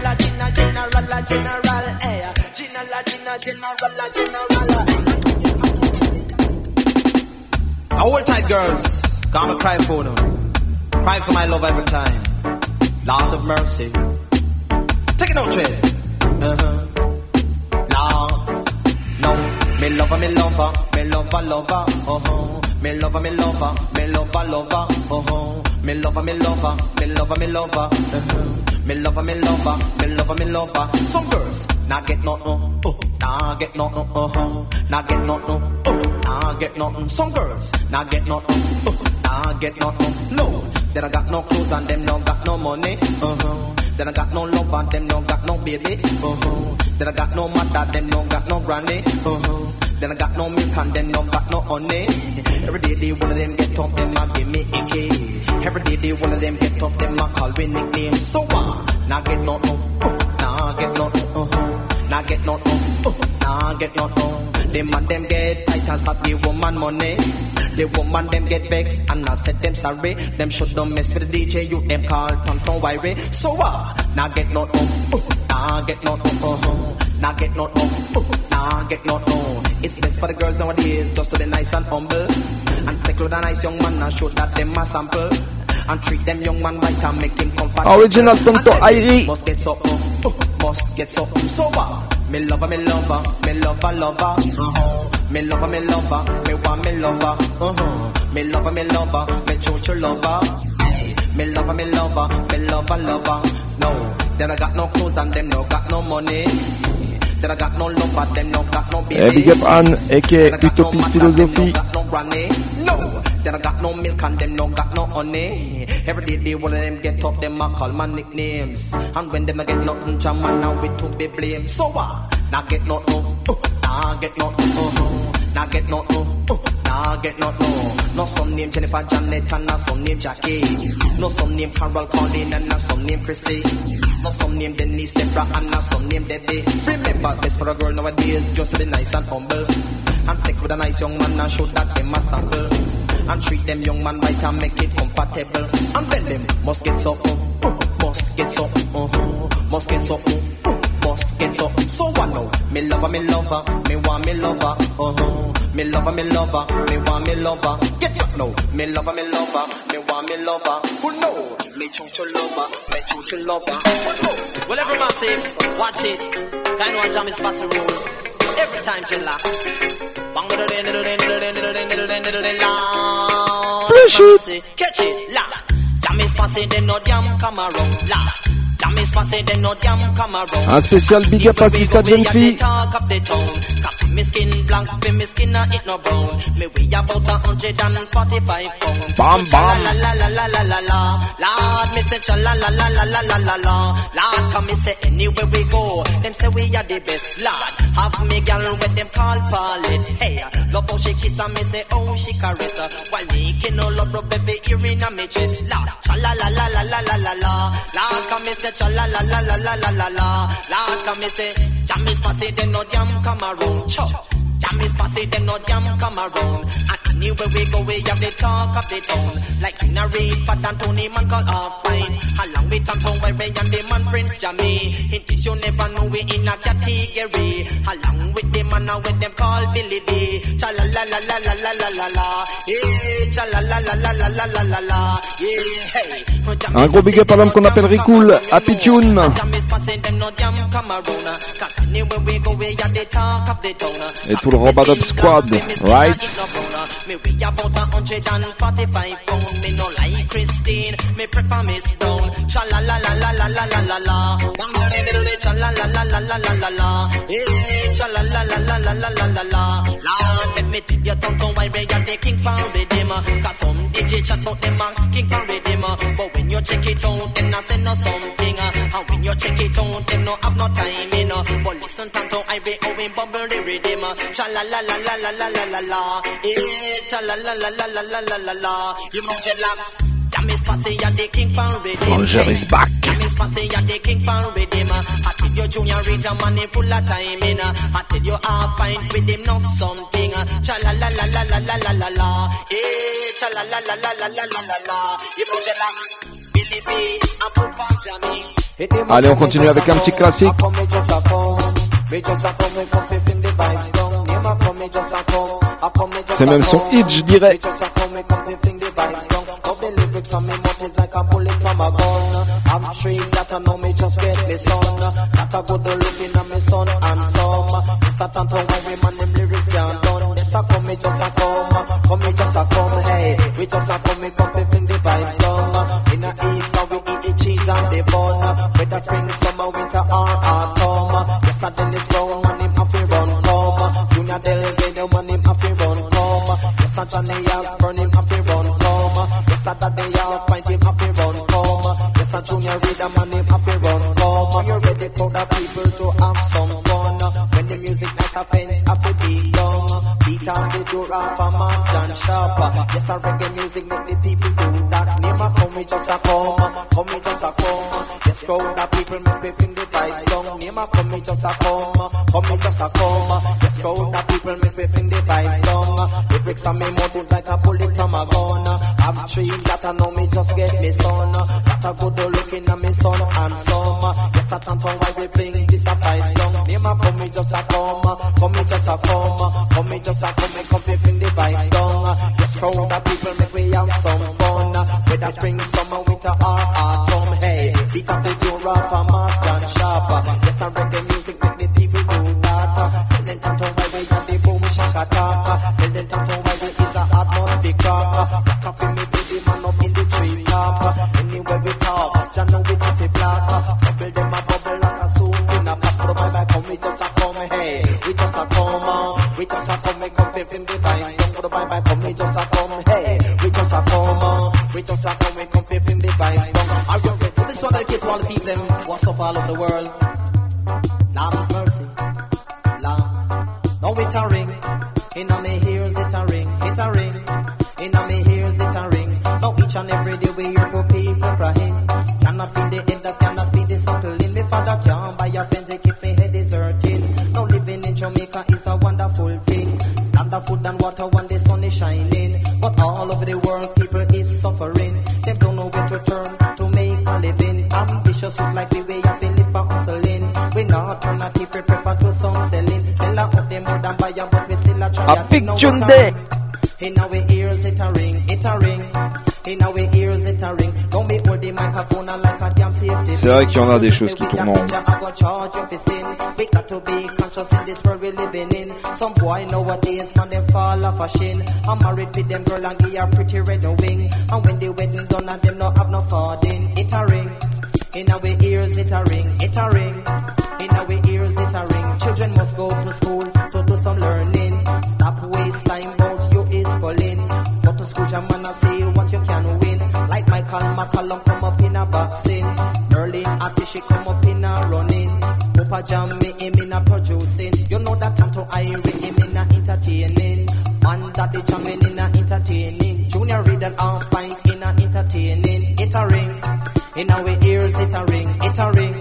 La general la general. Hey, China la general la general. Eh, I hold tight, girls. Gonna cry for them. Cry for my love every time. Lord of mercy. Take it out, Trey. Uh-huh. Lord. No. Me lover, me lover. Me lover, lover. Uh-huh. Me lover, me lover. Me lover, lover. Uh-huh. Me lover, me lover. Me lover, me lover. Uh-huh. Me lover, me lover, me lover, me lover. Some girls not get nothing, uh, nah get nothing, uh-huh. Not get nothing, uh, nah get nothing. Some girls not get nothing, uh, nah get nothing. No, they don't got no clothes and them don't got no money, uh-huh. They don't got no love and them don't got no baby, uh-huh. They don't got no mother, them don't got no granny, uh-huh. They don't got no milk and them don't got no honey. Every day they one of them get up, them a give me a key. Every day they one of them get up, them a call me nickname. So uh, nah get no no, uh, nah get no no, uh, nah get no no, uh, nah get no no. Them and them get tight and start the woman money. The woman them get vexed and I said them sorry. Them should don't mess with the DJ, you them call Tonto Irie. So uh, nah get no no, uh, nah get no no, uh, nah get no no, uh, nah get no no. It's best for the girls nowadays just to be nice and humble. And nice young man and show that them a sample. And treat them young man right and make him comfortable. Original Tonto Irie. Must get something, uh, must get something. So uh, me lover, me lover, me lover, lover. Uh-huh. Me lover, me lover, me want me lover. Uh-huh. Me lover, me lover, me choo lover. Me lover, me lover, me lover, lover. No, then I got no clothes and them no got no money. Then I got no love but them no got no. Eh, big up Anne, aka Utopist Philosophie. no granny. No, then I got no milk and them no got no honey. Every day they one of them get up, them a call my nicknames. And when them a get nothing, jam man now we to be blamed. So what? Nah get no uh, nah get no no, uh, nah get no no, uh, nah get no no. No some name Jennifer Janet and not some name Jackie. No some name Carol Colin and not some name Chrissy. No some name Denise Deborah and not some name Debbie. Remember best for a girl nowadays just be nice and humble. And stick with a nice young man and show that them a sample. And treat them young man right and make it comfortable. And then them must get something, uh, must get something, uh, must get something, uh, must get something. So I know, me lover, me lover, me want me lover, uh-huh. Me lover, me lover, me want me lover. Get up now, me lover, me lover, me want me lover. Who know? me chuchu lover, me chuchu lover. Well, every massive, watch it. Kind of jam is pass the rule. Every time din la. Flash it. Massive, Catch it, la. Jam is passing, them no jam come around, la. Jam is passing, them no jam come around. Un spécial big up à Sista Jeune Fille. Talk of the town. Copy me skin black, fi me skin a it no brown. Me weigh about a hundred and forty-five pounds. Bam, bam. Lord, me say cha la la la la la la la la. Lord, come me say anywhere we go, them say we are the best. Lord, have me gal with them call. Hey, love how she kiss and me say oh she caress her. While all love rub every ear in me chest. Lord, cha la la la la la la la la. Lord, come me say cha la la la la la la la la. Lord, come me say jam is passing, them no jam come around. Chop. Jam is them no jam come around. And anywhere we go, we have the talk of the town. Like in a raid, but Tony man call off fight. Along with Tom where we and the man Prince Jammy. In case you never know, we in a category. Along with the man now with them call Billy D. Cha la la la la la la la la la. Yeah, cha la la la la la la la la la. Yeah, hey. Jam Un gros big up à l'homme qu'on appelle Ricool, Happy Tune. Jam is passing, them no jam come around. Et tout le the Squad, right? Me weigh about a hundred and forty-five pound. Me no like Christine, me prefer Miss Brown. Cha la la la la la la la la la. Bang la la la la cha la la la la la la la la. Eh, cha la la la la la la la la la. Lord, let me tell you, tongue why we are the king pound rhythm. Cause some DJ chat about them a king pound rhythm. But when you check it out, them not send no something. And when you check it out, them no have no time in. But listen, tongue I be how we bubble the rhythm. Cha la la la la la la la la la. Eh, cha la la la la la la la la la. You know relax. Jam is passing, you're the king pound rhythm. Flanger is back. Jam is passing, you're the king pound rhythm. Junior money full of time in. I tell you, I find with him not something. Cha la la la la la la la la la. Eh, cha la la la la la la la la la. You know relax. Billy B and Papa Johnny. Allez, on continue avec un petit classique. C'est même son hit, je dirais. I'm straight that I know me just get me son. That I good looking at me son and some. Yes, I tanto when we man them lyrics can't done. Yes, I come me just a come, come me just a come. Hey, we just a come me come bring the vibes down. In the east now we eat the cheese and the bun. Whether spring, summer, winter or autumn. Yes, I Dennis Brown man him have to run come. Junior Del Rey man him have to run come. Yes, I Johnny nice a fence have to be done. Beat on the door of a master and sharper. Yes, I reggae music make the people do that. Name a come me just a come, come me just a come. Yes, crowd the people make me feel the vibes down. Name a come me just a come, come me just a come. Yes, crowd the people make me feel the vibes down. Bricks on me mouth is like a bullet from a gun. I'm tree that I know me just get me son. That a good looking at me son and some. Yes, I can't tell why we bring come, me just a come, come me just a come me come me bring the vibes down. Yes, crowd the people make me have some fun. Whether spring, summer, winter or autumn, hey, up the door of a master and sharper. Yes, I reggae music make the people do that. Tell them tanto why we have the boom shakataka. Tell them tanto why we is a big rock. Rock up in me uh, we just a come feel the vibes. Are you ready? Well, this one dedicated to all the people them what's up all over the world. Lord have mercy. Lord. Now it a ring. In a me ears it a ring. It a ring. In a me ears it a ring. Now each and every day we hear for people crying. Cannot feel the elders, cannot feel the suckling. Me father can't buy a they keep me head is. Now living in Jamaica is a wonderful thing. Land of food and water Is like the way I feel it for hustling. We not turn a we prefer to some selling. Sell out of them more than buy but we still a try A big tune there. In our ears it a ring, it a ring. In our ears it a ring. Don't be hold the microphone like a damn safety. C'est vrai qu'il y en a des choses qui tournent en rond. In. I'm the our ears it a ring, it a ring. In our ears it a ring. Children must go to school to do some learning. Stop waste time about you is schooling. Go to school, your man, see what you can win. Like Michael McCallum come up in a boxing. Merlin Atishi come up in a running. Papa Jammy him in a producing. You know that Tonto Irie him in a entertaining. Man Daddy Jamming in a entertaining. Junior Reid and Fight in a entertaining. It a ring. In our ears it a ring. It a ring.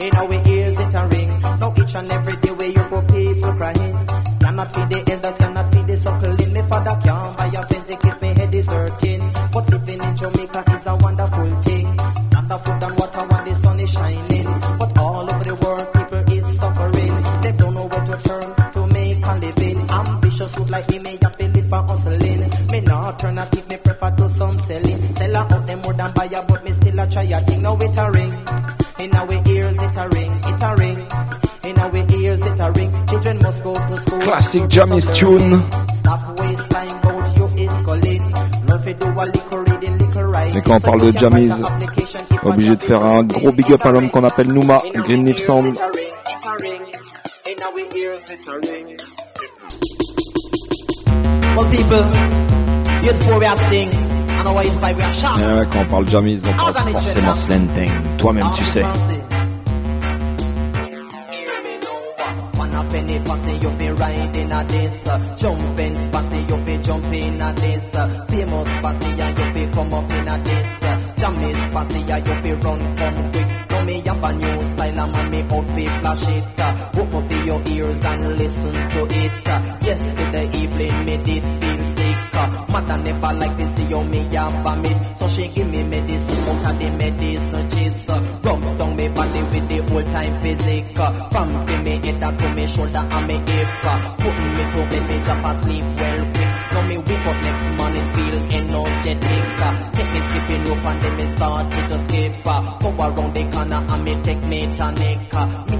In our ears it a ring. Now each and every day where you go people crying. Cannot feed the elders, cannot feed the suckling. Me father can't buy a fence, keep me head is hurting. But living in Jamaica is a wonderful thing. Not the food and water when the sun is shining. But all over the world people is suffering. They don't know where to turn to make a living. Ambitious food like me, me have for hustling. Me not turn a tip, me prefer do some selling. Sell out them more than me still a try a thing. Now it a ring. In our ears it a ring, it a ring. In our ears it a ring. Children must go to school. Classic to do Jammy's some tune. Stop waste time about you is to do a little reading, little writing. Mais quand on parle de Jammies, obligé de faire un gros big up à l'homme qu'on appelle Numa, Green Leaf Sound. In our ears it a ring. Well, people, you're the we Et ouais, quand on parle Jammies, on parle forcément slanting. Toi-même, tu sais. One a penny passy, you be riding a this. Jumping spassy, you be jumping a this. Famous spassy, and you be come up in a this. Jammy spassy, and you be run come quick. Now me have a new style, and man me outfit flash it. Open up your ears and listen to it. Yesterday evening, me did feel uh, Mother never like to see you, me have a mid. So she give me medicine, out of the medicine cheese. uh, Rub down me body with the old time physic. to me head to me shoulder and me hip. Putting me to bed, me drop asleep well. Now me wake up next morning feel energetic. Take me skipping rope and then me start to skip. Go around the corner and me take me tonic.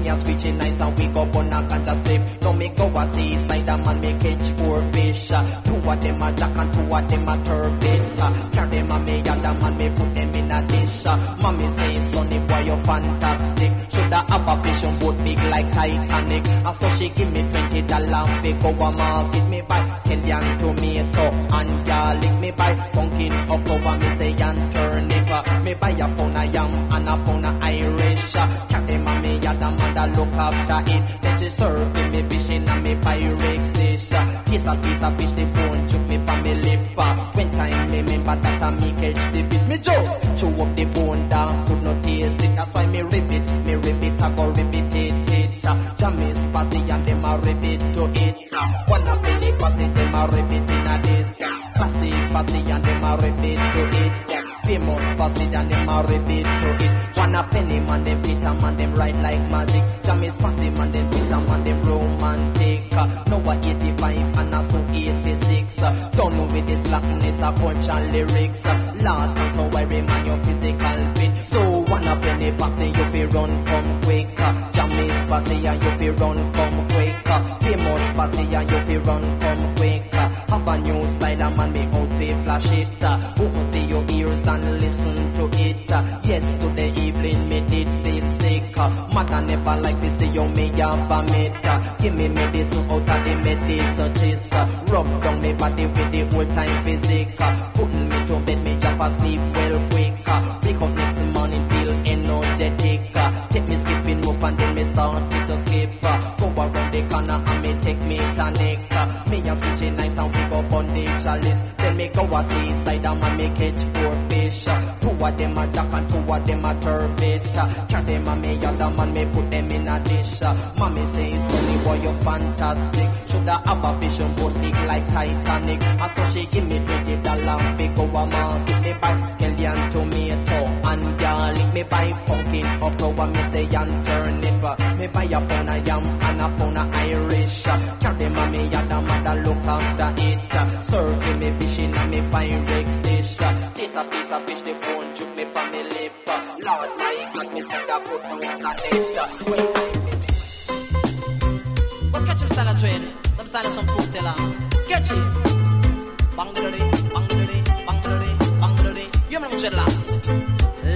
Me a screeching nice and we go on a ganja slip. Now me go a seaside and man me catch four fish. uh, Two of them a jack and two of them a turbot. uh, Carry them and me and the man me put them in a dish. uh, Mommy say sonny boy you fantastic. Shoulda have a vision boat big like Titanic. And so she give me twenty dollar fi go a market me buy scallion tomato and garlic me buy pumpkin okra me say and turnip. Me buy a pound of yam and a pound of Irish. Carry mommy and the mother look after it. Then she serve me me fishing and me Pyrex dish. Taste a piece of fish the phone chook me pa me lip. uh, When time me remember that I me catch the fish me just chew up the bone down could not taste it. That's why me rip it, me rip it, I go rip it, it, it. uh, Jammy's passy and them a rip it to it. uh, One a penny passy, them a rip it in a this. uh, Classic passy and them a rip it to it. uh, Famous passy and them a rip it to it. One a penny man, them Peter man, them ride like magic. Jammy's passy man, them Peter man, them romantic. uh, No a 85 and a so 86. uh, Don't know with this slackness a punch and lyrics. uh, Lord, don't worry man, your physical fit. So one a penny passy, you fi run come quick. uh, Jammy's passy and you fi run come quick. uh, Famous passy and you fi run come quick. uh, Have a new and man, me out fi flash it. uh, Open to your ears and listen to it. uh, Yesterday evening me did feel sick. Mother never like to see you me have a mate. Give me medicine out of the medicine chest. uh, Rub down me body with the old time physic. uh, Putting me to bed, me drop asleep well quick. Start to skip. uh, Go around the corner and me take me tonic. uh, Me a screeching nice and we go on the chalice. Then me go a seaside and me catch four fish. uh, Two of them a jack and two of them a turbot. Carry them and me other man me put them in a dish. Mommy say sonny boy you fantastic. Shoulda have a vision boat big like Titanic. And so she give me twenty dollar fi go a market. Me buy scallion tomato and garlic. Me buy pumpkin okra me say and turnip. uh, Me buy a pound of yam and a pound of Irish. Carry and me other mother look after it. Serve me fishing and me Pyrex dish. Taste a piece of fish, the bone juke me from me lip. Lord, my God, me that good news not it. But catch him of trade. Them style of some food teller. Catch it. Bangladori, Bangladori, Bangladori, Bangladori. You know dreadlocks.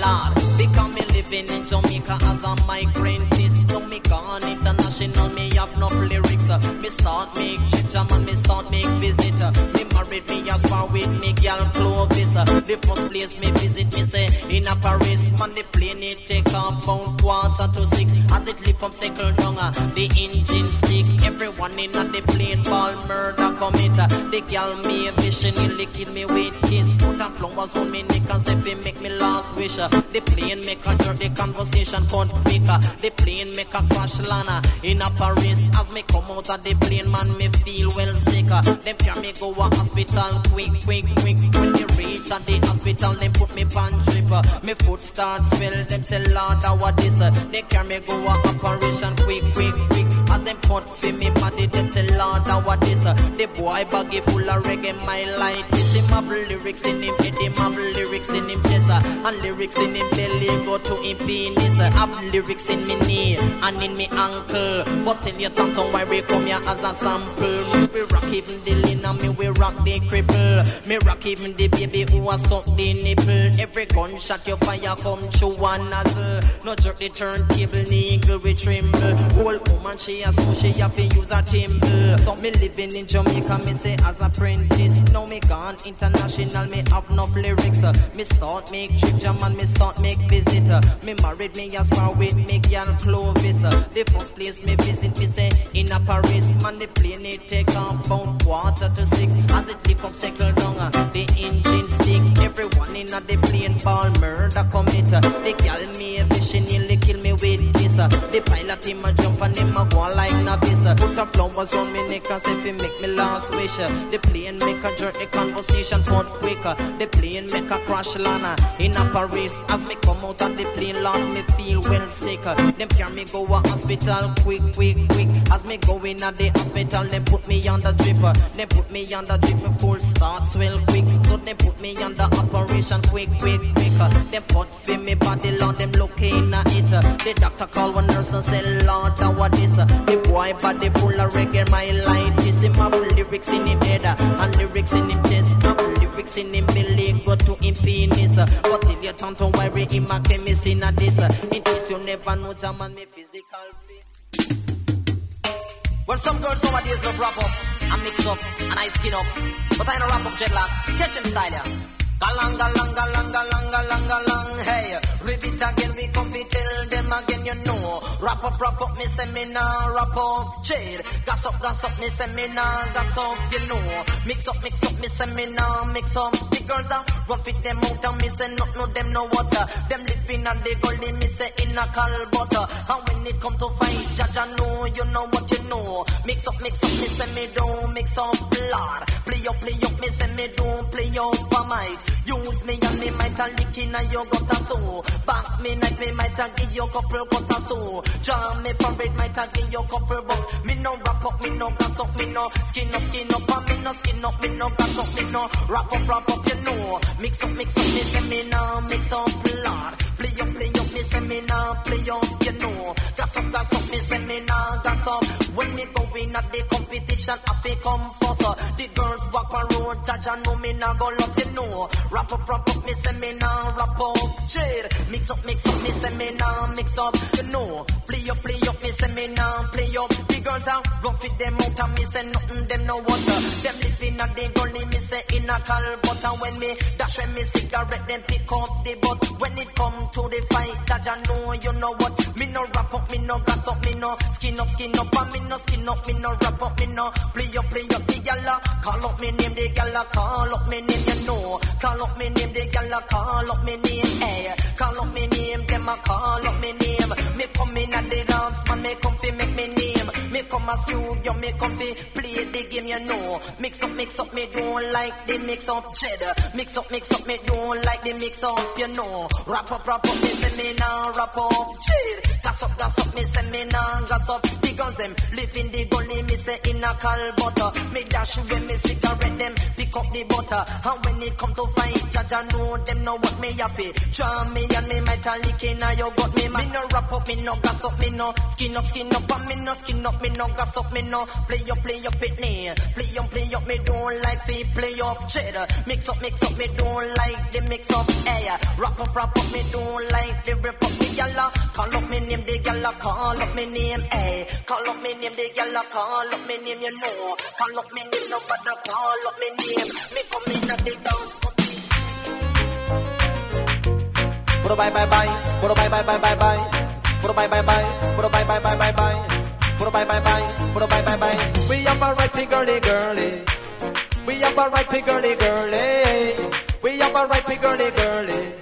Lord, become me living in Jamaica as a migrant. This Jamaica international, me have no lyrics. Uh, me start make trip jam and me start make visit. Uh, me married me as far with me girl Clovis. Uh, the first place me visit me say in a Paris. Man the plane it take off about quarter to six. As it lift up circle down, uh, the engine stick. Everyone in the plane ball murder commit. The girl me a vision nearly kill me with kiss. Put a flowers on me neck and say make me last wish. The plane make a jerk, the conversation can't make The plane make a crash lana in a Paris. As me come out of the plane, man, me feel well sick. Uh, them carry me go a hospital quick, quick, quick. When me reach at the hospital, them put me pan drip. Uh, me foot start swell, them say Lord, how what this? Uh, they carry me go a operation quick, quick, quick. As them put fi me body, them say Lord, how what this? Uh. The boy baggy full of reggae, my light. This him have lyrics in him head, him have lyrics in him chest, uh. and lyrics in him belly go to him penis. Uh. Have lyrics in me knee and in me ankle. But in your tongue, don't worry, come here as a sample. We rock even the lina, me we rock the cripple. Me rock even the baby who a suck the nipple. Every gunshot you fire come through one nozzle. No jerk the turntable, niggle we tremble. Old woman she a so she have to use a timble. So me living in Jamaica, me say as a apprentice. Now me gone international, me have no lyrics. Me start make trip jam and me start make visit. Me married me as far with me girl Clovis. The first place me visit me say in a Paris. Man the plane it take off about quarter to six. As it lift up circle down, the engine stick. Everyone in a the plane ball murder commit. They call me a me this. Uh, the pilot him a jump and him a go like novice. Uh, put a flowers on me neck and say fi make me last wish. Uh. The plane make a jerk, the conversation put quicker. The plane make a crash lana in a Paris. As me come out of the plane, Lord, me feel well sick. Them carry me go a hospital quick, quick, quick. As me go in at the hospital, them put me on the drip. Them put me on the drip, full start swell quick. So them put me on the operation quick, quick, quick. Them put fi me body, Lord, them looking at it. The doctor call one nurse and say, Lord, that what this? The boy body full of reggae, my light. This him have lyrics in him head and lyrics in him chest. Have lyrics in him belly, go to him penis. But if you turn to worry, him a chemist in a this. In case you never know, German me physical. Well, some girls nowadays love wrap up and mix up and I skin up. But I no wrap up dreadlocks. Catch them style, yeah. Galang, galang, galang, galang, galang, galang, hey. It again, we come fi tell again, you know. Wrap up, wrap up, me say me nah wrap up. Jade, gas up, gas up, me say me nah gas up, you know. Mix up, mix up, me say me nah mix up. The girls are run fit them out and me say no, no, them no water. Them living and they gully, me say in a cal butter. And when it come to fight, judge, I know, you know what you know. Mix up, mix up, me say me don't mix up blood. Play up, play up, me say me don't play up a might. Use me and me might a lick in a you got a so. Back me night me might a give you couple cut a so. Jam me for it might a give you couple buck. Me no wrap up, me no gas up, me no skin up, skin up, and me no skin up, me no gas up, me no wrap up, wrap up, you know. Mix up, mix up, me say me no mix up blood. Play up, play up, me say me no play up, you know. Gas up, gas up, me say me no gas up. When me go in at the competition, I fi come first. The girls walk a road, judge I know me nah go lost, you know. Wrap up, wrap up, me say me nah wrap up. Jade, mix up, mix up, me say me nah mix up, you know. Play up, play up, me say me nah play up. The girls are run fit them out and me say nothing, them no water. Them living at the gully, me say in a cal butter. When me dash when me cigarette, them pick up the butt. When it come to the fight, judge I know you know what. Me no wrap up, me no gas up, me no skin up, skin up, and me no skin up, me no wrap up, me no play up, play up the gala. Call up me name, the gala, call up me name, you know. Call up me name, the gala, call up me name, hey. Call up me name, them a call up me name. Me come in at the dance, man, me come fi make me name. Me come as you, you me come fi play the game, you know. Mix up, mix up, me don't like the mix up cheddar. Mix up, mix up, me don't like the mix up, you know. Wrap up, wrap up, me say me nah wrap up. Cheer. Gas up, gas up, me say me nah gas up. Girls them live in the gully, me say in a call butter. Me dash when me cigarette them pick up the butter. And when it come to fight, judge I know them know what me happy. Draw me and me metallic in a you got me. Me no wrap up, me no gas up, me no skin up, skin up, and me no skin up, me no gas up, me no play up, play up it me. Play up, play up, me don't like fi play up cheddar. Mix up, mix up, me don't like the mix up. Hey, wrap up, wrap up, me don't like the rip up. Me gyal call up me name, the gyal call up me name. Hey, call up me name, the gyal call up me name. You know, call up me name, nobody call up me name. Me come in at the dance. Puro bye bye bye, puro bye bye bye bye bye, puro bye bye bye, puro bye bye bye bye bye, puro bye bye bye, puro bye bye bye. We have a right for girly girly, we have a right for girly girly, we have a right for girly girly.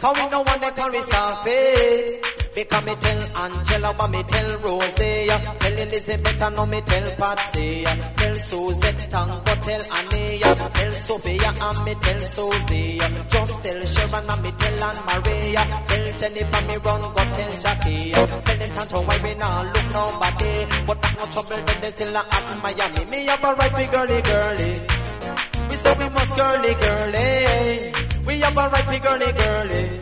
Cause no one that call me Sophie. Because me tell Angela, but me tell Rosie. Tell Elizabeth, and no me tell Patsy. Tell Suzette, and go tell Annie. Tell Sophia, and me tell Susie. Just tell Sharon, and me tell Anne Maria. Tell Jennifer, me run, go tell Jackie. Tell them Tanto, why we not look nobody. But that no trouble, then they still are at Miami. Me have a right for girly, girly. We say we must girly, girly. We have a right for girly, girly.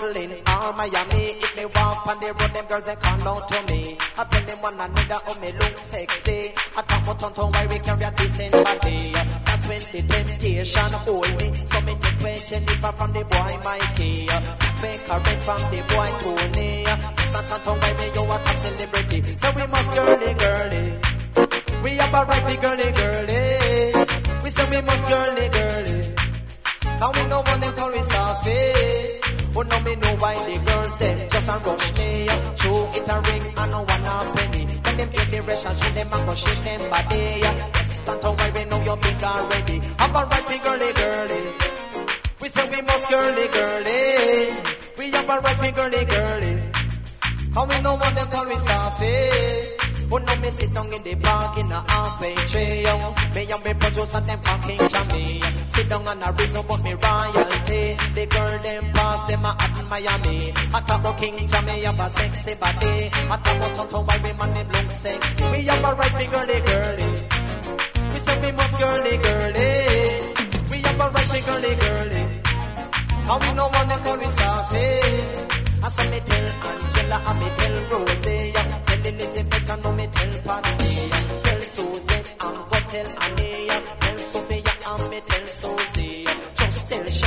We a. How we want soft. We a Brooklyn, or Miami. If they walk on the road, them girls they call out to me. I tell them one another, oh me look sexy. I talk about tonto why we carry a decent body. That's when the temptation hold me. So me take question if from the boy Mikey. Fake current from the boy Tony. It's a tonto why me you a top celebrity. So we must girly girly. We have a right to girly girly. We say we must girly girly. Now we no one them call me Sophie. Oh no, me know why the girls them just a rush me. Show it a ring and no one a penny. When them hear the rush and show them a go shake them body. Yes, Santa, why we know you're big already. Have a right girly girly. We say we must girly girly. We have a right girly girly. How we no one them call me Sophie. Oh no, me sit down in the park in a halfway oh. Me and me produce and them fucking jammy. Sit down on a reason for me royalty. The girl them pass them a at Miami. I talk about King Jammy have a sexy body. I talk about Tonto why man them look sexy. We have a right for girly girly. We say we must girly girly. We have a right for girly girly. How we no want them call me Sophie. I saw me tell Angela and me tell Rosie. Tell Elizabeth and no me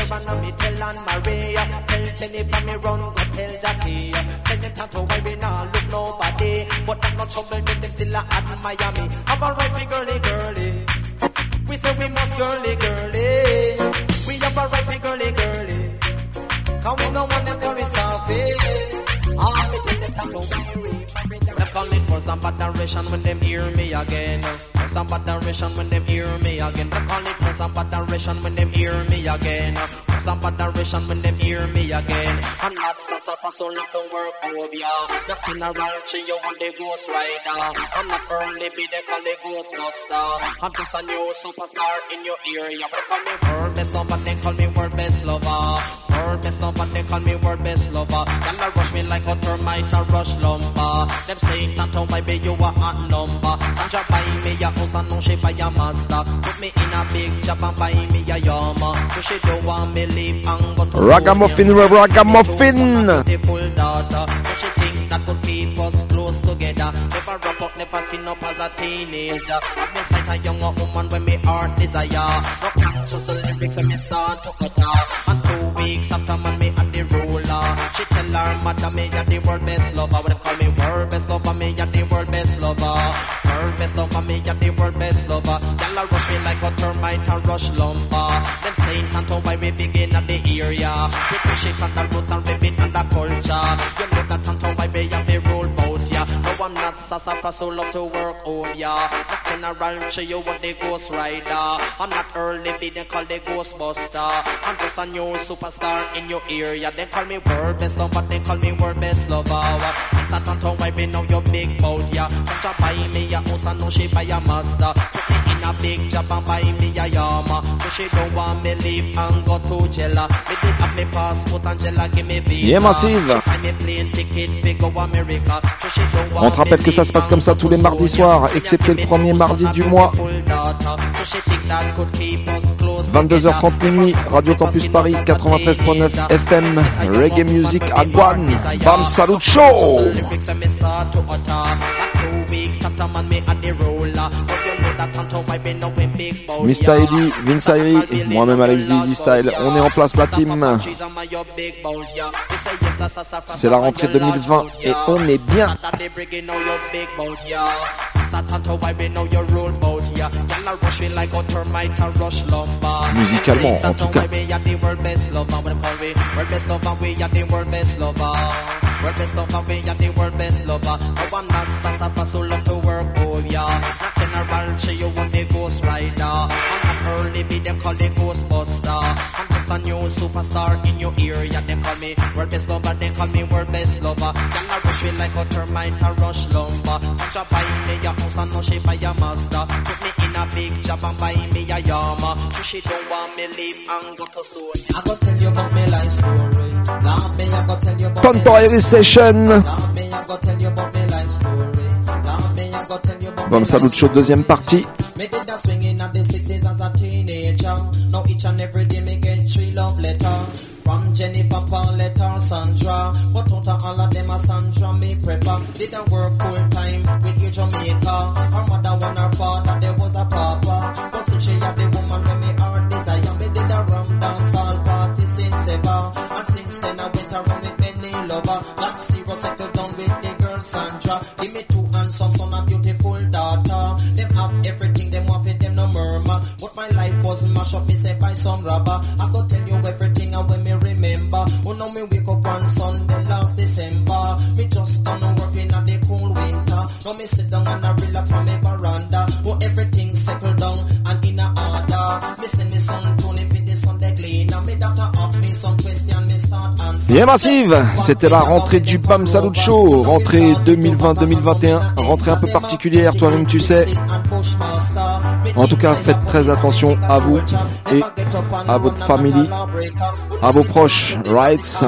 Tell and me tell Anne Maria. Tell Jennifer me run go tell Jackie. Tell them Tanto why we look nobody. But I'm not trouble with them still at Miami. Have a right for girly girly. We say we must girly girly. We have a right for girly girly. Cause we no want them to be Sophie. Ah, me tell them why we They call it for some adoration when them hear me again. For some adoration when them hear me again. They call it for some adoration when them hear me again. For some adoration when them hear me again. I'm not so suffer so to work over ya. Nothing around to you on the ghost rider. I'm not early be they call it Ghostbuster. I'm just a new superstar in your area. They call me world best lover, they call me world best lover. Best lover, they call me world best lover. Them a rush me like a termite a rush lumber. Them say that oh baby you a hot number. Sandra buy me a house and no she buy a. Put me in a big job and buy me a Yama. So she don't want me leave and go to Ragamuffin, ragamuffin. beautiful daughter. But she think that could keep us close together. Never wrap up, never skin up as a teenager. I've me sight a younger woman when me heart desire. No conscious the lyrics and me start to cut her. And two weeks after man me at the ruler. She tell her mother me a the world best lover. When they call me world best lover, me a the world best lover. World best lover, me a the world best lover. Y'all a rush me like a termite a rush lumber. Them saying can't why we begin at the area. We push it on the roots and rip it on the culture. You know that can't why we have to roll boat, yeah. No, I'm not sassafras, so love to work on ya. Not general, show you what the ghost rider. I'm not early, they call the ghostbuster. I'm just a new superstar in your area. They call me world best lover, they call me world best lover. This a tanto why me know your big boat, yeah. Don't you buy me a house and no she buy a Mazda. Put me in a big job and buy me a Yama. But she don't want me leave and go to Jella. Me did have me passport and Jella give me visa. Yeah, massive. On te rappelle que ça se passe comme ça tous les mardis soirs, excepté le premier mardi du mois. 22h30 minuit, Radio Campus Paris 93.9 FM, Reggae Music à Guan, Bam Salut Show to utter. Like two weeks after man me at the roller. But you know that can't why me know when big bout Mr. Eddy, Vince Irie, moi-même Alex du Easy Style, on est en place la team. C'est la rentrée 2020 et on est bien. Uh. Musicalement, en tout cas. World best lover, we are best lover. World best lover, we are the world best lover. Uh. Uh. No one not sassafras who love to work, oh, yeah. Not general, show you want the ghost rider. Not early, be them call the ghostbuster. Just a new superstar in your area. They call me world best lover, they call me world best lover. Y'all a rush me like a termite, a rush lumber. Such a buy me a house and no she buy a Mazda. Put me in a big job and buy me a Yama. So she don't want me leave and go to soon. I go tell you about my life story. Love me, I go tell you about Tonto Iris Session. Love me, I go tell you about my life story. Love me, I go tell you about deuxième partie. Sandra. But out of all of them a Sandra me prefer. Didn't work full time with you Jamaica. Her mother one her father there was a papa. But since she had the woman when me heart desire. Me did a rum dance all party since ever. And since then I went around with many lover. Got serious settled down with the girl Sandra. Give me two handsome son and beautiful daughter. Them have everything them want it them no murmur. But my life was mash up myself by some robber. I go tell Bien massive, c'était la rentrée du Bam Salut Show, rentrée 2020-2021, rentrée un peu particulière, toi-même tu sais. En tout cas, faites très attention à vous et à votre famille, à vos proches, rights.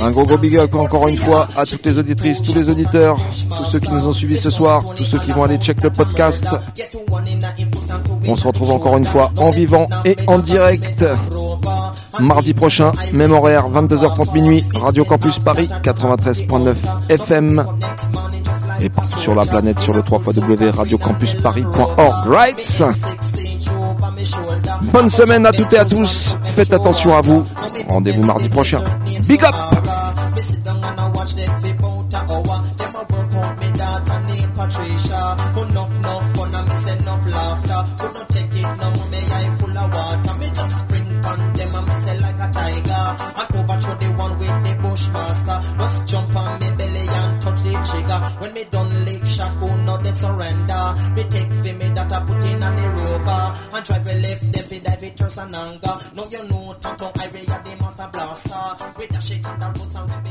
Un gros gros big up encore une fois à toutes les auditrices, tous les auditeurs, tous ceux qui nous ont suivis ce soir, tous ceux qui vont aller check le podcast. On se retrouve encore une fois en vivant et en direct. Mardi prochain, même horaire, 22h30 minuit, Radio Campus Paris, 93.9 FM. Et partout sur la planète sur le 3 radiocampusparis.org. Right? Bonne semaine à toutes et à tous. Faites attention à vous. Rendez-vous mardi prochain. Big up who surrender. Me take for me that I put in on the rover. And drive a left, then fi dive thirst and anger. Now you know, Tonto Irie, the master blaster. We dash it on the roads and it